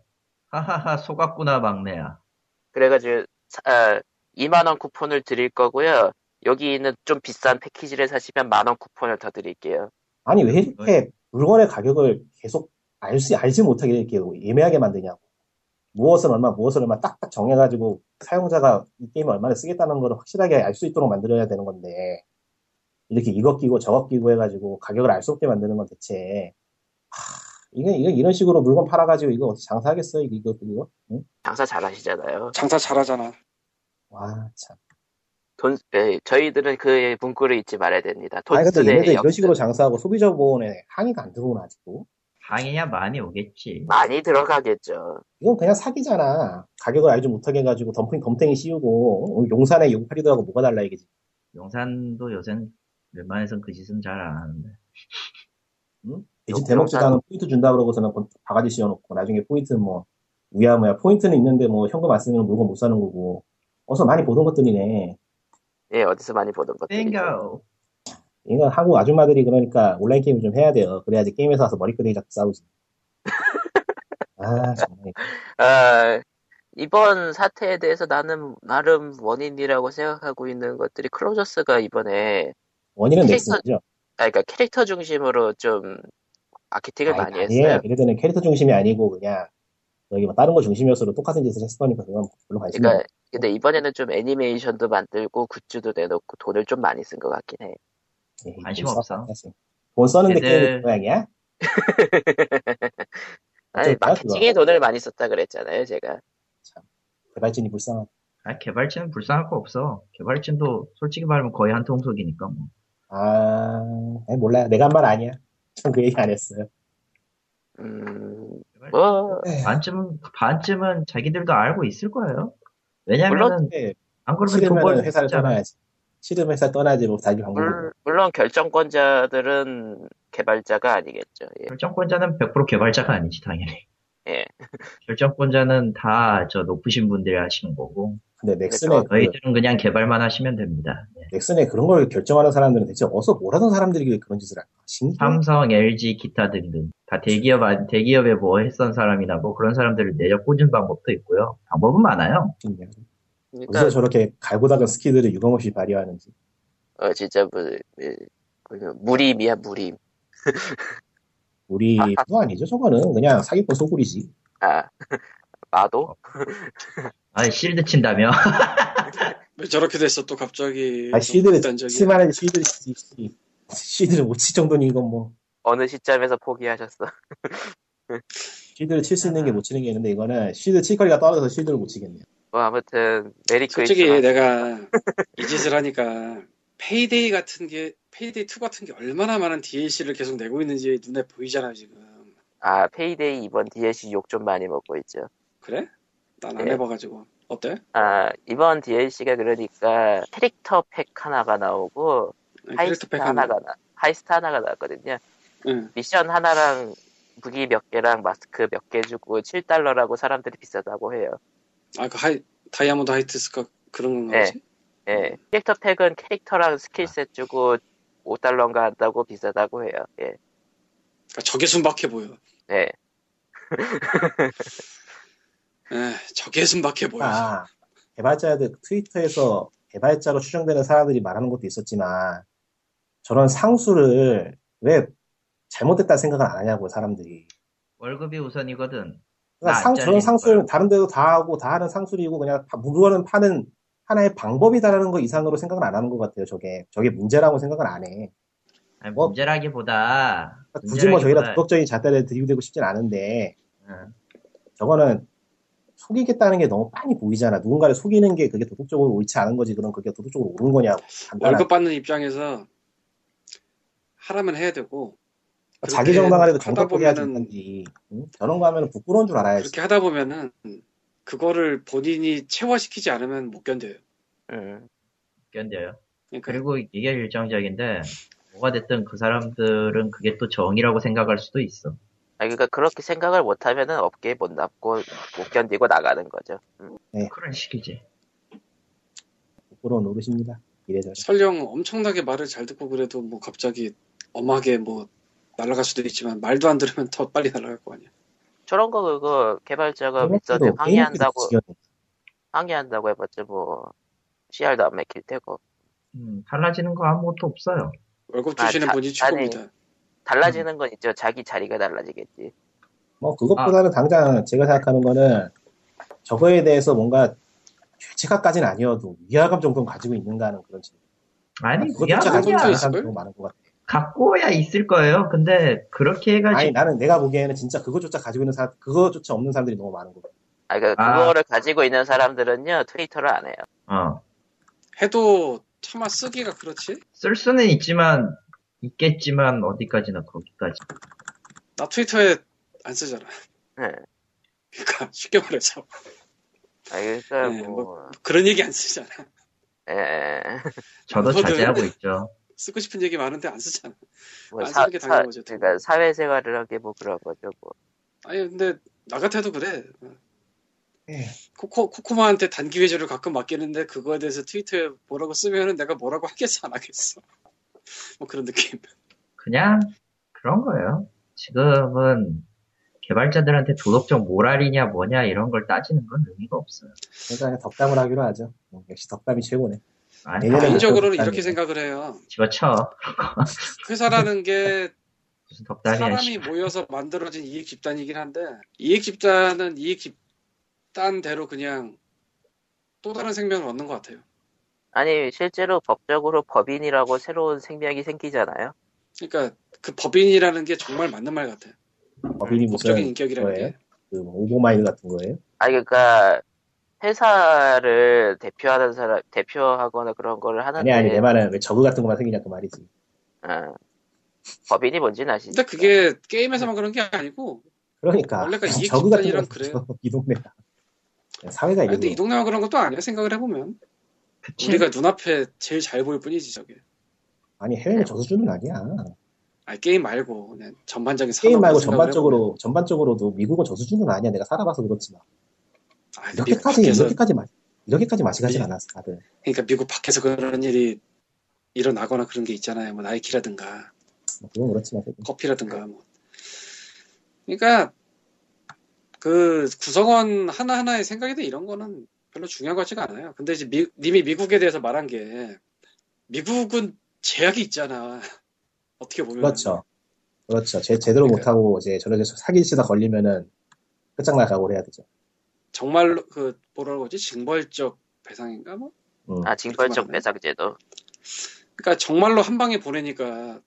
하하하 속았구나 막내야. 그래가지고 사- 아, 2만 원 쿠폰을 드릴 거고요. 여기 있는 좀 비싼 패키지를 사시면 만원 쿠폰을 더 드릴게요. 아니 왜 이렇게 물건의 가격을 계속 알수 알지 못하게 이렇게 예매하게 만드냐고. 무엇은 얼마, 무엇은 얼마 딱딱 정해가지고 사용자가 이 게임을 얼마나 쓰겠다는 걸 확실하게 알 수 있도록 만들어야 되는 건데 이렇게 이것 끼고 저것 끼고 해가지고 가격을 알 수 없게 만드는 건 대체 하, 이게 이거 이런 식으로 물건 팔아가지고 이거 어떻게 장사하겠어요 이거 이거 응? 장사 잘하시잖아요. 장사 잘하잖아. 와 참. 돈 예, 저희들은 그 문구를 잊지 말아야 됩니다. 돈 아니 근데 얘네들 이런. 식으로 장사하고 소비자 보호원에 항의가 안 들어오나 아직도 항의야 많이 오겠지. 많이 들어가겠죠. 이건 그냥 사기잖아 가격을 알지 못하게 해가지고 덤핑 덤탱이 씌우고 어, 용산에 용팔이들하고 뭐가 달라 이게 용산도 요샌 웬만해선 그 짓은 잘 안 하는데. 대신 요- 대먹지도 요산- 않은 포인트 준다 그러고서는 바가지 씌워놓고 나중에 포인트는 뭐 우야무야 포인트는 있는데 뭐 현금 안 쓰면 물건 못 사는 거고 어서 많이 보던 것들이네. 예, 어디서 많이 보던 것들이죠. bingo. 이건 한국 아줌마들이 그러니까 온라인 게임을 좀 해야 돼요. 그래야지 게임에서 와서 머리끄댕이 잡고 싸우지. 아 정말 아, 이번 사태에 대해서 나는 나름 원인이라고 생각하고 있는 것들이 클로저스가 이번에 원인은 캐릭터- 넥슨이죠. 아, 그러니까 캐릭터 중심으로 좀 마케팅을 많이 아니, 했어요. 아니에요. 걔네들은 캐릭터 중심이 아니고 그냥 여기 뭐 다른 거 중심이었어도 똑같은 짓을 했을 거니까 그건 별로 관심이 그러니까 없어. 근데 이번에는 좀 애니메이션도 만들고 굿즈도 내놓고 돈을 좀 많이 쓴 것 같긴 해. 예, 관심 돈 없어. 사실. 돈 걔들- 게임이 그 모양이야? 아니 마케팅에 돈을 많이 썼다 그랬잖아요, 제가. 개발진이 불쌍하다. 아, 개발진은 불쌍할 거 없어. 개발진도 솔직히 말하면 거의 한 통속이니까 뭐. 아, 아니, 몰라요. 내가 한 말 아니야. 전 그 얘기 안 했어요. 음, 뭐 반쯤은 반쯤은 자기들도 알고 있을 거예요. 왜냐면은 근데 안 그러면 돈 싫으면 벌 회사를 떠나야지. 싫으면 회사 떠나지 뭐 자기 방법으로. 물, 물론 결정권자들은 개발자가 아니겠죠. 예. 결정권자는 100% 개발자가 아니지 당연히. 예. 결정권자는 다 저 높으신 분들이 하시는 거고 근데 넥슨에, 그, 저희들은 그냥 개발만 하시면 됩니다. 예. 넥슨에 그런 걸 결정하는 사람들은 대체 어디서 뭘 하던 사람들이 그런 짓을 할까? 신기해. 삼성, LG, 기타 등등 다 대기업 안- 대기업에 뭐 했던 사람이나 뭐 그런 사람들을 내려 꽂은 방법도 있고요. 방법은 많아요. 그러니까 어디서 저렇게 갈고 닦은 스킬들을 유감없이 발휘하는지. 어, 진짜 뭐, 예, 그 무림이야 무림. 우리도 아니죠, 저거는. 그냥 사기꾼 소굴이지. 아 마도? 아 실드 친다며? 왜 저렇게 됐어 또 갑자기 아, shield를 치지. 씨. shield를 못 칠 정도니 이건 뭐. 어느 시점에서 포기하셨어? shield를 칠 수 있는 게 못 치는 게 있는데 이거는 shield 칠 거리가 떨어져서 shield를 못 치겠네요. 뭐 아무튼 메리 솔직히 크리스마스. 내가 이 짓을 하니까 페이데이 같은 게 페이데이 2 같은 게 얼마나 많은 DLC를 계속 내고 있는지 눈에 보이잖아요 지금 아 페이데이 이번 DLC 욕 좀 많이 먹고 있죠. 그래? 난 안 예. 해봐가지고 어때? 아 이번 DLC가 그러니까 캐릭터 팩 하나가 나오고 캐릭터 heist 팩 하나가 하나 나 heist 하나가 나왔거든요. 응. 미션 하나랑 무기 몇 개랑 마스크 몇 개 주고 7달러라고 사람들이 비싸다고 해요. 아 그 하이 다이아몬드 heist가 그런 건가 네. 보지? 예. 캐릭터 팩은 캐릭터랑 skill set 주고 5달러인가 한다고 비싸다고 해요. 예. 그러니까 저게 순박해 보여 예. 에 저게 순박해 보여 아, 개발자들 트위터에서 개발자로 추정되는 사람들이 말하는 것도 있었지만 저런 상수를 왜 잘못됐다 생각을 안 하냐고 사람들이. 월급이 우선이거든. 그러니까 아, 상, 안 저런 거야. 다른 데도 다 하고 다 하는 상술이고 그냥 파- 물건은 파는 하나의 방법이다라는 거 이상으로 생각을 안 하는 것 같아요. 저게 저게 문제라고 생각을 안 해. 아니, 뭐- 문제라기보다 굳이 뭐 문제라기보다- 도덕적인 잣대를 들이대고 싶진 않은데 응. 저거는 속이겠다는 게 너무 빤히 보이잖아. 누군가를 속이는 게 그게 도덕적으로 옳지 않은 거지. 그럼 그게 도덕적으로 옳은 거냐고. 월급 받는 입장에서 하라면 해야 되고 자기 하다 정답하게 해야지 보면은- 건지. 응? 저런 거 하면 부끄러운 줄 알아야지. 그렇게 하다 보면은 그거를 본인이 체화시키지 않으면 못 견뎌요 음. 견뎌요. 그러니까 그리고 이게 일정적인데 뭐가 됐든 그 사람들은 그게 또 정이라고 생각할 수도 있어. 아, 그러니까 그렇게 생각을 못하면은 업계에 못 남고 못 견디고 나가는 거죠. 음. 그런 식이지. 부끄러운 노릇입니다. 이래저래. 설령 엄청나게 말을 잘 듣고 그래도 뭐 갑자기 엄하게 뭐 날아갈 수도 있지만 말도 안 들으면 더 빨리 날아갈 거 아니야. 저런 거 그거 개발자가 윗선에 업계도 항의한다고. 항의한다고 해봤자 뭐 CR도 안 맥힐 테고 음, 달라지는 거 아무것도 없어요. 월급 아, 주시는 자- 분이 최고입니다. 달라지는 건 있죠. 자기 자리가 달라지겠지. 뭐 그것보다는 당장 제가 생각하는 거는 저거에 대해서 뭔가 죄책감까지는 아니어도 위화감 정도는 가지고 있는가 하는 그런 질문. 아니 그것조차 가지고 걸? 너무 많은 것 같아. 갖고야 있을 거예요. 근데 그렇게 해가지고 아니 나는 내가 보기에는 진짜 그것조차 가지고 있는 사람, 그것조차 없는 사람들이 너무 많은 것 같아. 아, 그러니까 아. 그거를 가지고 있는 사람들은요 트위터를 안 해요. 어, 해도 차마 쓰기가 그렇지. 쓸 수는 있지만 있겠지만 어디까지나 거기까지. 나 트위터에 안 쓰잖아. 네. 그러니까 쉽게 말해서 아, 그러니까 네, 뭐, 그런 얘기 안 쓰잖아. 예. 저도 저도요. 자제하고 있죠. 쓰고 싶은 얘기 많은데 안 쓰잖아. 뭐 안 사, 쓰는 게 사, 당연한 거죠. 그러니까 사회생활을 하게 뭐 그런 거죠. 뭐. 아니 근데 나 같아도 그래. 예. 코코 코코마한테 단기 외주를 가끔 맡기는데 그거에 대해서 트위터에 뭐라고 쓰면은 내가 뭐라고 하겠어 안 하겠어. 뭐 그런 느낌. 그냥 그런 거예요. 지금은 개발자들한테 도덕적 모랄이냐 뭐냐 이런 걸 따지는 건 의미가 없어요. 그러니까 덕담을 하기로 하죠. 어, 역시 덕담이 최고네. 아니, 내년에 개인적으로는 이렇게. 생각을 해요. 집어쳐. 회사라는 게 무슨 덕담이야. 사람이 씨. 모여서 만들어진 이익 집단이긴 한데 이익 집단은 이익 집단대로 그냥 또 다른 생명을 얻는 것 같아요. 아니 실제로 법적으로 법인이라고 새로운 생명이 생기잖아요. 그러니까 그 법인이라는 게 정말 맞는 말 같아요. 법인이 법적인 인격이라는 거예요? 게. 그 뭐 Overmind 같은 거예요? 아니 그러니까 회사를 대표하는 사람 대표하거나 그런 거를 하는데 아니 아니 내 말은 왜 저그 같은 것만 생기냐 그 말이지. 어, 법인이 뭔지는 아시죠? 근데 그게 게임에서만 그런 게 아니고 그러니까 원래가 이익 저그 같은 집단이란 거 그래요. 이 동네가 사회가 아니, 근데. 이 동네가 그런 것도 아니야 생각을 해보면 그치? 우리가 눈앞에 제일 잘 보일 뿐이지 저게 아니 해외는 저 수준은 아니야. 아니 게임 말고 그냥 전반적인 게임 말고 전반적으로 전반적으로도 미국은 저 수준은 아니야. 내가 살아봐서 그렇지만 해보면. 미국 이렇게까지 밖에서 이렇게까지 마 이렇게까지 마시가지 미- 않았어 다들. 그러니까 미국 밖에서 그런 일이 일어나거나 그런 게 있잖아요 뭐 나이키라든가 뭐 그건 그렇지만 그래도. 커피라든가 뭐 그러니까 그 구성원 하나 하나의 생각이든 이런 거는 별로 중요한 것 같지가 않아요 근데 이제 미- 님이 미국에 대해서 말한 게 미국은 제약이 있잖아 어떻게 보면 그렇죠. 그렇죠. 제, 제대로 그러니까. 못하고 이제 저렇게 사기치다 걸리면은 끝장나가고 해야 되죠. 정말로 그 뭐라고 하지 징벌적 배상인가 뭐 음. 아 징벌적. 배상제도. 그러니까 정말로 한 방에 보내니까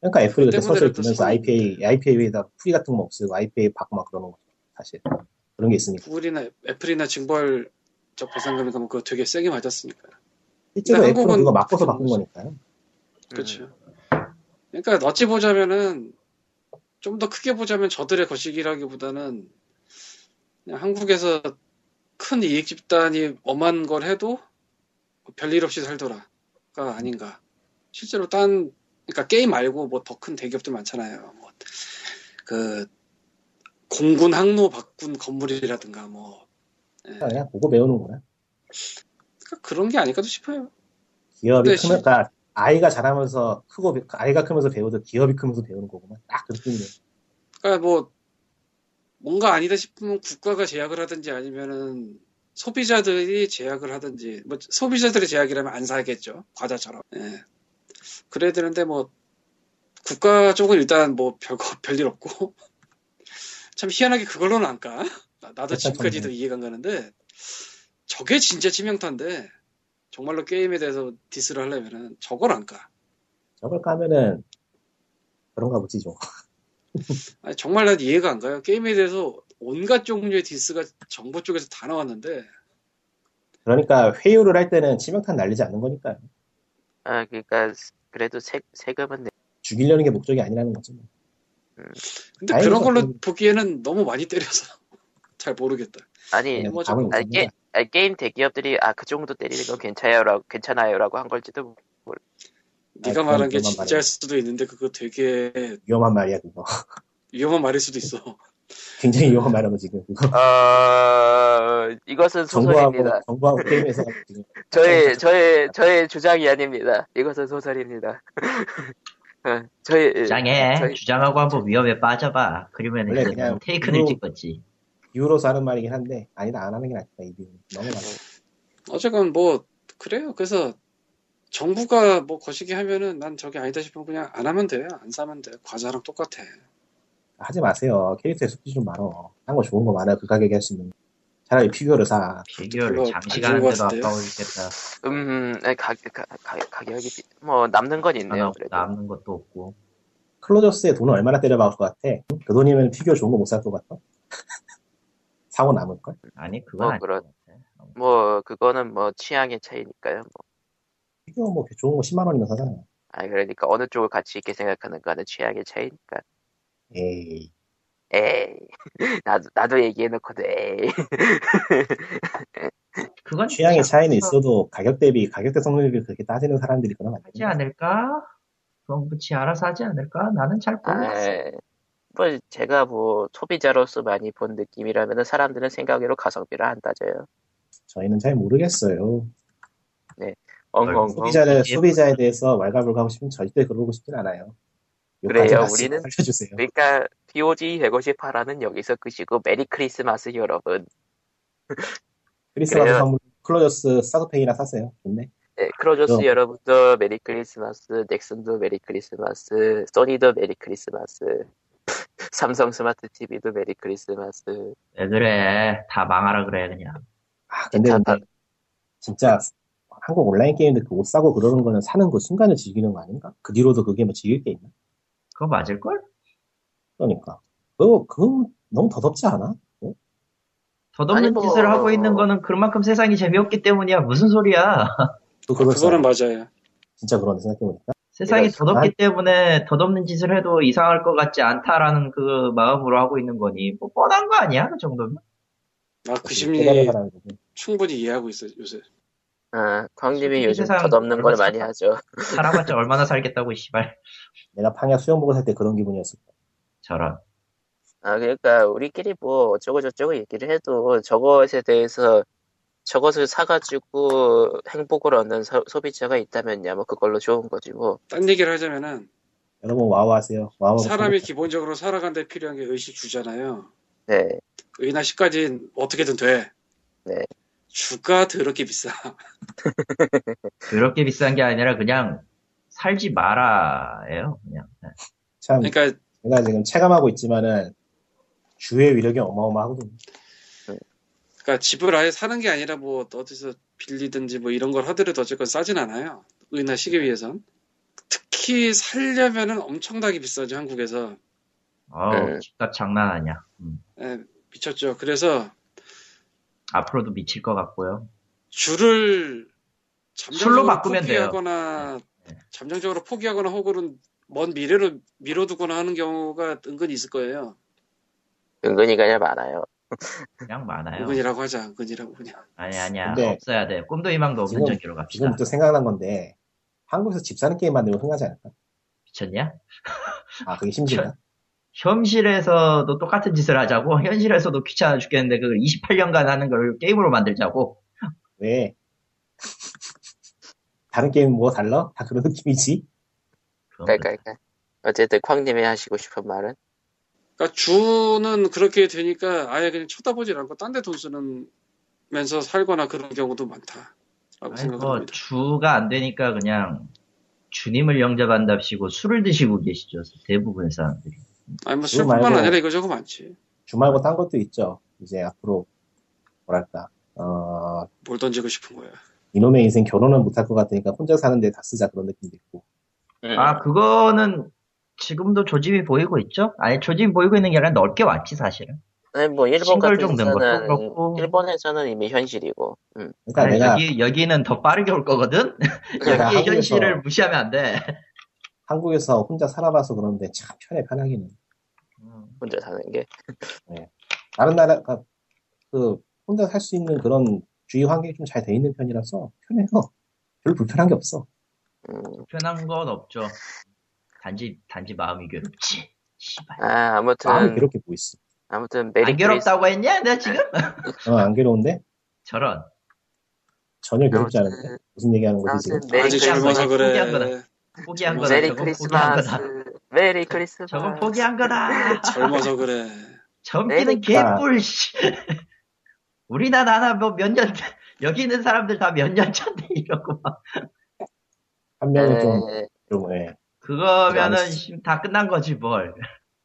그러니까 애플이 그때 또 보면서 IPA, IPA에다 풀이 같은 거 없애고 IPA 바꾸 막 그러는 거죠. 사실. 그런 게 있으니까. 구글이나 애플이나 징벌 적 배상금이 뭐 그거 되게 세게 맞았으니까 실제로 애플은 한국은 그거 그게 바꾼 뭐지? 거니까요. 그렇죠. 그러니까 어찌 보자면은 좀 더 크게 보자면 저들의 거시기라기보다는 그냥 한국에서 큰 이익 집단이 엄한 걸 해도 별일 없이 살더라가 아닌가. 실제로 딴 그러니까 게임 말고 뭐 더 큰 대기업들 많잖아요. 뭐 그 공군 항로 바꾼 건물이라든가 뭐 예. 그냥 보고 배우는구나. 그러니까 그런 게 아닐까도 싶어요. 기업이 크면, 그러니까 아이가 자라면서 크고, 배- 아이가 크면서 배우듯 기업이 크면서 배우는 거구만. 딱 그 느낌이네. 그러니까 뭐 뭔가 아니다 싶으면 국가가 제약을 하든지 아니면은 소비자들이 제약을 하든지 뭐 소비자들의 제약이라면 안 사겠죠 과자처럼 예. 그래야 되는데 뭐 국가 쪽은 일단 뭐 별거 별일 없고 참 희한하게 그걸로는 안 까. 나- 그쵸, 지금까지도 이해가 안 가는데 저게 진짜 치명타인데 정말로 게임에 대해서 디스를 하려면은 저걸 안 까. 저걸 까면은, 그런가 보지, 좀. 아니, 정말 난 이해가 안 가요. 게임에 대해서 온갖 종류의 디스가 정부 쪽에서 다 나왔는데 그러니까 회유를 할 때는 치명탄 날리지 않는 거니까요. 아 그러니까 그래도 세, 세금은 내- 죽이려는 게 목적이 아니라는 거죠. 뭐. 근데 다행이죠. 그런 걸로 음. 보기에는 너무 많이 때려서 잘 모르겠다. 아니 뭐 아니. 게, 게임 대기업들이 아 그 정도 때리는 건 괜찮아요라고 괜찮아요라고 한 걸지도 네가 아니, 말한 게 진짜일 말이야. 수도 있는데 그거 되게 위험한 말이야, 그거. 위험한 말일 수도 있어. 굉장히 위험한 말이야, 지금. 어 이것은 소설입니다. 정부하고 게임에서 지금. 저의 저의 저의 주장이 아닙니다. 이것은 소설입니다. 어, 저희 주장해. 저희- 주장하고 한번 위험에 빠져봐. 그러면 이제 그냥 이거- 찍었지. 비유로서 하는 말이긴 한데, 아니다, 안 하는 게 낫다, 이 비유. 너무 많아. 어쨌건 뭐 그래요. 그래서 정부가 뭐 거시기 하면은 난 저게 아니다 싶으면 그냥 안 하면 돼. 안 사면 돼. 과자랑 똑같아. 하지 마세요. 캐릭터에 숙지 좀 많어. 딴 거 좋은 거 많아요. 그 가격에 할 수 있는. 차라리 피규어를 사. 피규어를 별로 안 장시간한데도 좋은 것 같은데요? 아까워지겠다. 음 네, 가, 가, 가, 가격이 비- 뭐 남는 건 있네요. 그래도 남는 것도 없고. 클로저스에 돈을 얼마나 때려박을 것 같아? 그 돈이면 피규어 좋은 거 못 살 것 같아? 사고 남을 걸? 아니 그건 뭐 그런-. 뭐 그거는 뭐 취향의 차이니까요. 뭐. 피규어 뭐 좋은 거 10만 원이면 사잖아. 아 그러니까 어느 쪽을 가치 있게 생각하는가는 취향의 차이니까. 에이. 에이 나도 나도 얘기해놓고도 에이 그건 취향의 차이는 있어도 가격 대비, 가격 대 성능비 그렇게 따지는 사람들이 하지 돼. 않을까? 그럼 뭐지 알아서 하지 않을까? 나는 잘 모르겠어. 아, 뭐 제가 뭐 소비자로서 많이 본 느낌이라면 사람들은 생각으로 가성비를 안 따져요. 저희는 잘 모르겠어요. 엉엉엉. 소비자를, 이게- 소비자에 대해서 왈가불가하고 싶으면 절대 그러고 싶진 않아요. 그래요, 우리는- 살려주세요. 그러니까 POG 158화는 여기서 끄시고 메리 크리스마스 여러분. 크리스마스. 선물 클로저스 사드페이나 사세요. 좋네. 네, 클로저스 어. 여러분도 메리 크리스마스, 넥슨도 메리 크리스마스, 소니도 메리 크리스마스, 삼성 스마트 TV도 메리 크리스마스. 왜 그래? 다 망하라 그래 그냥. 아, 근데, 진짜 근데 진짜 한국 온라인 게임들 그 옷 사고 그러는 거는 사는 그 순간을 즐기는 거 아닌가? 그 뒤로도 그게 뭐 즐길 게 있나? 그거 맞을 걸? 그러니까. 그거, 그거 너무 덧없지 않아? 어? 아니, 뭐- 짓을 하고 있는 거는 그만큼 세상이 재미없기 때문이야. 무슨 소리야? 또 그, 그렇지 그거는? 맞아요. 진짜 그런데 생각해보니까. 세상이 덧없기 때문에 덧없는 짓을 해도 이상할 것 같지 않다라는 그 마음으로 하고 있는 거니 뭐 뻔한 거 아니야? 그 정도면? 아, 그 깨달은 심리 사람이거든. 충분히 이해하고 있어요, 요새. 아, 광님이 요즘 덧없는 걸 많이 하죠. 살아봤자 얼마나 살겠다고 씨발. 내가 방야 수영복을 살때 그런 기분이었을 거야. 저런. 아, 그러니까 우리끼리 뭐 어쩌고 저쩌고 얘기를 해도 저것에 대해서 저것을 사가지고 행복을 얻는 소, 소비자가 있다면야 뭐 그걸로 좋은 거지 뭐. 딴 얘기를 하자면은 여러분 와우 하세요. 와우. 사람이 기본적으로 살아가는데 필요한 게 의식 주잖아요. 네. 의나 식까지는 어떻게든 돼. 네. 주가 더럽게 비싸. 그렇게 비싼 게 아니라 그냥 살지 마라예요. 그냥. 네. 참, 그러니까 제가 지금 체감하고 있지만은 주의 위력이 어마어마하거든요. 그러니까 집을 아예 사는 게 아니라 뭐 어디서 빌리든지 뭐 이런 걸 하더라도 어쨌건 싸진 않아요. 의나 식에 비해선. 특히 살려면은 엄청나게 비싸죠, 한국에서. 어우, 네. 집값 장난 아니야. 음. 예, 미쳤죠. 그래서 앞으로도 미칠 것 같고요. 줄을 잠정적으로 바꾸면 돼요. 포기하거나 네. 잠정적으로 잠정적으로 포기하거나 혹은 먼 미래로 미뤄두거나 하는 경우가 은근히 있을 거예요. 은근히가 아니라 많아요. 그냥 많아요. 은근이라고 하자, 은근이라고 그냥. 아니 아니야. 근데 없어야 돼. 꿈도 희망도 없는 지금- 전기로 갑시다. 지금부터 생각난 건데 한국에서 집 사는 게임 만들면 흥하지 않을까? 미쳤냐? 아 그게 심지어 현실에서도 똑같은 짓을 하자고 현실에서도 귀찮아 죽겠는데 그걸 28년간 하는 걸 게임으로 만들자고 왜? 다른 게임 뭐가 달라? 다 그런 느낌이지. 그러니까, 그러니까. 어쨌든 광님이 하시고 싶은 말은 그러니까 주는 그렇게 되니까 아예 그냥 쳐다보질 않고 딴 데 돈 쓰면서 살거나 그런 경우도 많다라고 아니, 뭐 생각합니다. 주가 안 되니까 그냥 주님을 영접한답시고 술을 드시고 계시죠 대부분 사람들이 아니 뭐주 술뿐만 말고- 아니라 이거저거 많지. 주 말고 딴 것도 있죠. 이제 앞으로 뭐랄까 어 뭘 던지고 싶은 거야. 이놈의 인생 결혼은 못할 것 같으니까 혼자 사는데 다 쓰자 그런 느낌도 있고. 음. 아 그거는 지금도 조짐이 보이고 있죠 아니 조짐이 보이고 있는 게 아니라 넓게 왔지 사실은 아니, 뭐 일본 같은 데서는 그렇고. 일본에서는 이미 현실이고. 음. 그러니까 아니, 내가 여기, 여기는 더 빠르게 올 거거든 한국에서- 현실을 무시하면 안 돼 한국에서 혼자 살아봐서 그러는데 참 편해 편하기는. 혼자 사는 게. 다른 나라가 그 혼자 살 수 있는 그런 주위 환경이 좀 잘 돼 있는 편이라서 편해요. 별로 불편한 게 없어. 음. 편한 건 없죠 단지 단지 마음이 괴롭지 씨발 아, 아무튼 마음이 괴롭게 뭐 있어. 아무튼 메리 안 괴롭다고 했냐 내가 지금 어, 안 괴로운데? 저런 전혀 괴롭지 아무튼- 않은데? 무슨 얘기하는 거지 지금? 메리 젊어서 거다, 포기한 그래. 거다. 포기한 거다 메리 크리스마스. 거다 메리 크리스마스. 저건 포기한 거다 젊어서 그래. 젊기는. 개뿔 씨 우리나 나나 뭐 몇년 여기 있는 사람들 다 몇 년 차인데 이러고 막 한 명은 좀, 에, 좀, 예. 그거면은 다 끝난 거지 뭘.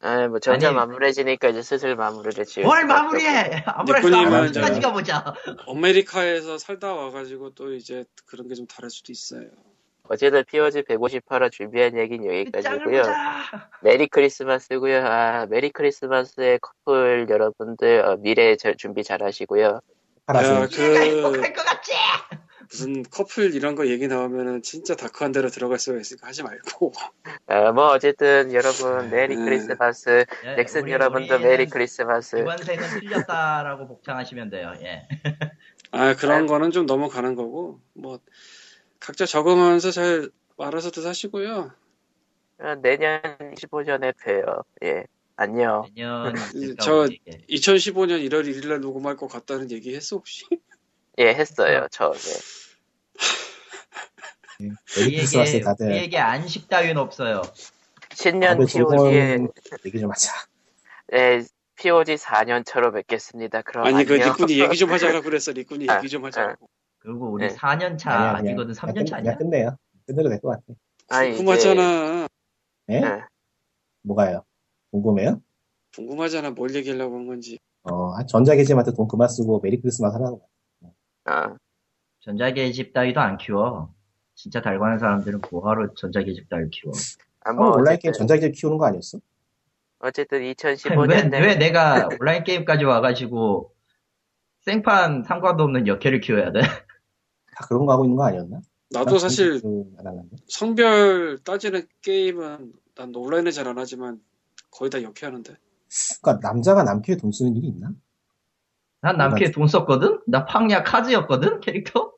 아, 뭐 전자 아니, 마무리해지니까 이제 슬슬 마무리를 지을 뭘 마무리해? 아무래도 이제- 가보자. 아메리카에서 살다 와가지고 또 이제 그런 게 좀 다를 수도 있어요. 어쨌든 POG 158화 준비한 얘기는 여기까지고요. 보자. 메리 크리스마스고요. 아, 메리 크리스마스의 커플 여러분들 어, 미래 잘- 준비 잘 하시고요. 얘가 그 행복할 것? 무슨 커플 이런 거 얘기 나오면은 진짜 dark한 데로 들어갈 수가 있으니까 하지 말고. 아, 뭐 어쨌든 여러분 메리 네. 크리스마스. 예, 넥슨 우리- 여러분도 메리 크리스마스. 이번 생은 틀렸다라고 복창하시면 돼요. 예. 아 그런 아. 거는 좀 넘어가는 거고 뭐 각자 적응하면서 잘 알아서도 사시고요. 어, 내년 15년에 봬요. 예. 안녕. 그러니까 저- 우리 이게 2015년 1월 1일날 녹음할 것 같다는 얘기 했어 혹시? 예, 했어요. 처음에. 메리 크리스마스 우리에게 다들 우리에게 안식 따윈 없어요. 신년 POG에, 얘기 좀 하자. 예, POG 4년처럼 뵙겠습니다. 그럼 아니 그 안녕. 리꾼이 얘기 좀 하자라 그랬어. 리꾼이 아, 얘기 좀 하자고. 그리고 우리 네. 4년 차 아니야, 아니거든 3년 그냥, 차냐? 그냥 끝내요. 끝내도 될 것 같아. 아니, 궁금하잖아. 예? 예. 뭐가요? 궁금해요? 궁금하잖아. 뭘 얘기하려고 한 건지. 어, 전자계집한테 돈 그만 쓰고 메리 크리스마스 하라고. 어, 전자계집 따위도 안 키워. 진짜 달관한 사람들은 뭐하러 전자계집 따위 키워. 아, 어, 뭐, 온라인 게임 전자계집 키우는 거 아니었어? 어쨌든 왜, 2015년에, 왜 내가 온라인 게임까지 와가지고 생판 상관도 없는 여캐를 키워야 돼? 다 그런 거 하고 있는 거 아니었나? 나도 사실. 성별 따지는 게임은 난 온라인에 잘안 하지만 거의 다 역해하는데. 그러니까 남자가 남캐에 돈 쓰는 일이 있나? 난 남캐에 돈 썼거든? 나 팡야 카즈였거든? 캐릭터?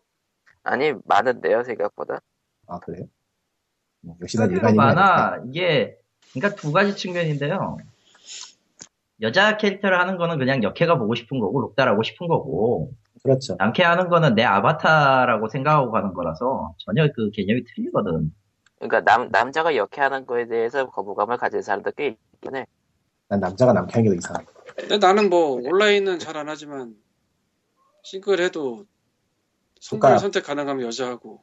아니, 많은데요, 생각보다. 아 그래요? 음, 역시 난 카즈가 일반인이 많아. 이게, 그러니까 두 가지 측면인데요. 여자 캐릭터를 하는 거는 그냥 역해가 보고 싶은 거고, 록달하고 싶은 거고, 그렇죠. 남캐 하는 거는 내 아바타라고 생각하고 가는 거라서 전혀 그 개념이 틀리거든. 그러니까 남, 남자가 역해하는 거에 대해서 거부감을 가진 사람도 꽤 있긴 해. 난 남자가 남캐 하는 게 더 이상해. 근데 나는 뭐 온라인은 잘 안 하지만 싱글 해도 성별 그러니까- 선택 가능하면 여자하고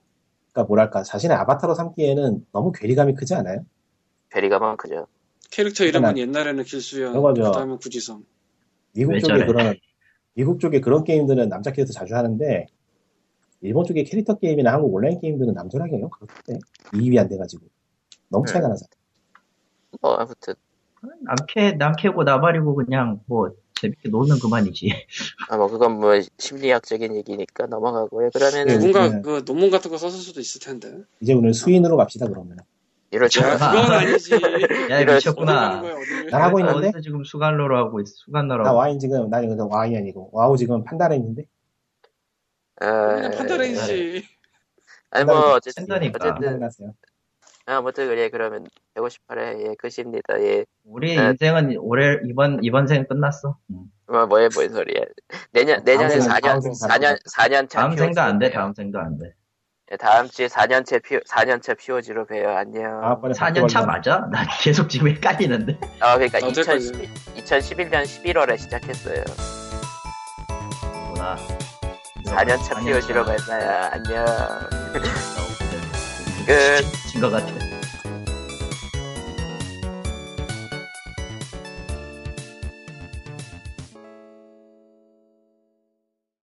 그러니까 뭐랄까 자신의 아바타로 삼기에는 너무 괴리감이 크지 않아요? 괴리감은 그죠. 캐릭터 이름은 그러니까 옛날에는 길수연. 그다음에 구지성. 미국 왜 쪽에? 그런 미국 쪽에 그런 게임들은 남자 캐릭터 자주 하는데 일본 쪽에 캐릭터 게임이나 한국 온라인 게임들은 남자랑 경우 그렇대 이입이 안 돼가지고 너무 차이가 나잖아. 뭐, 아무튼. 남캐, 남캐고 나발이고 그냥 뭐 재밌게 놀면 그만이지. 아, 뭐, 그건 뭐, 심리학적인 얘기니까 넘어가고요. 그러면은, 네. 누군가 네. 그 논문 같은 거 썼을 수도 있을 텐데. 이제 오늘 수인으로 갑시다 그러면. 이러죠. 야, 그건 아니지. 야, 미쳤구나. 가는 거야, 어디를. 나 하고 있는데 어디서 지금 수간로로 하고 있어, 수간로로. 나 와인 지금 나 이거 와인이 아니고 와우 지금 있는데 아, 판단해야지. 아니, 뭐, 어쨌든, 팬더니까. 어쨌든. 아무튼, 그래, 그러면, 158회, 예, 끝입니다. 예. 우리 네. 인생은 올해, 이번, 이번 생 끝났어. 응. 뭐, 뭐해, 뭔 소리야. 내년, 내년에 다음 생, 4년, 다음 생 4년, 4년 차. 다음 생도 안 돼, POG. 다음 생도 안 돼. 네, 다음 주에 4년차 피, 4년차 POG로 봬요. 안녕. 다음번에 4년 차 바뀌어버리면 맞아? 나 계속 지금 헷갈리는데. 아, 그러니까 나도 2011, 2011년 11월에 시작했어요. 뭐나. 4년차 POG로 만나요. 안녕. 끝. 진것 같아.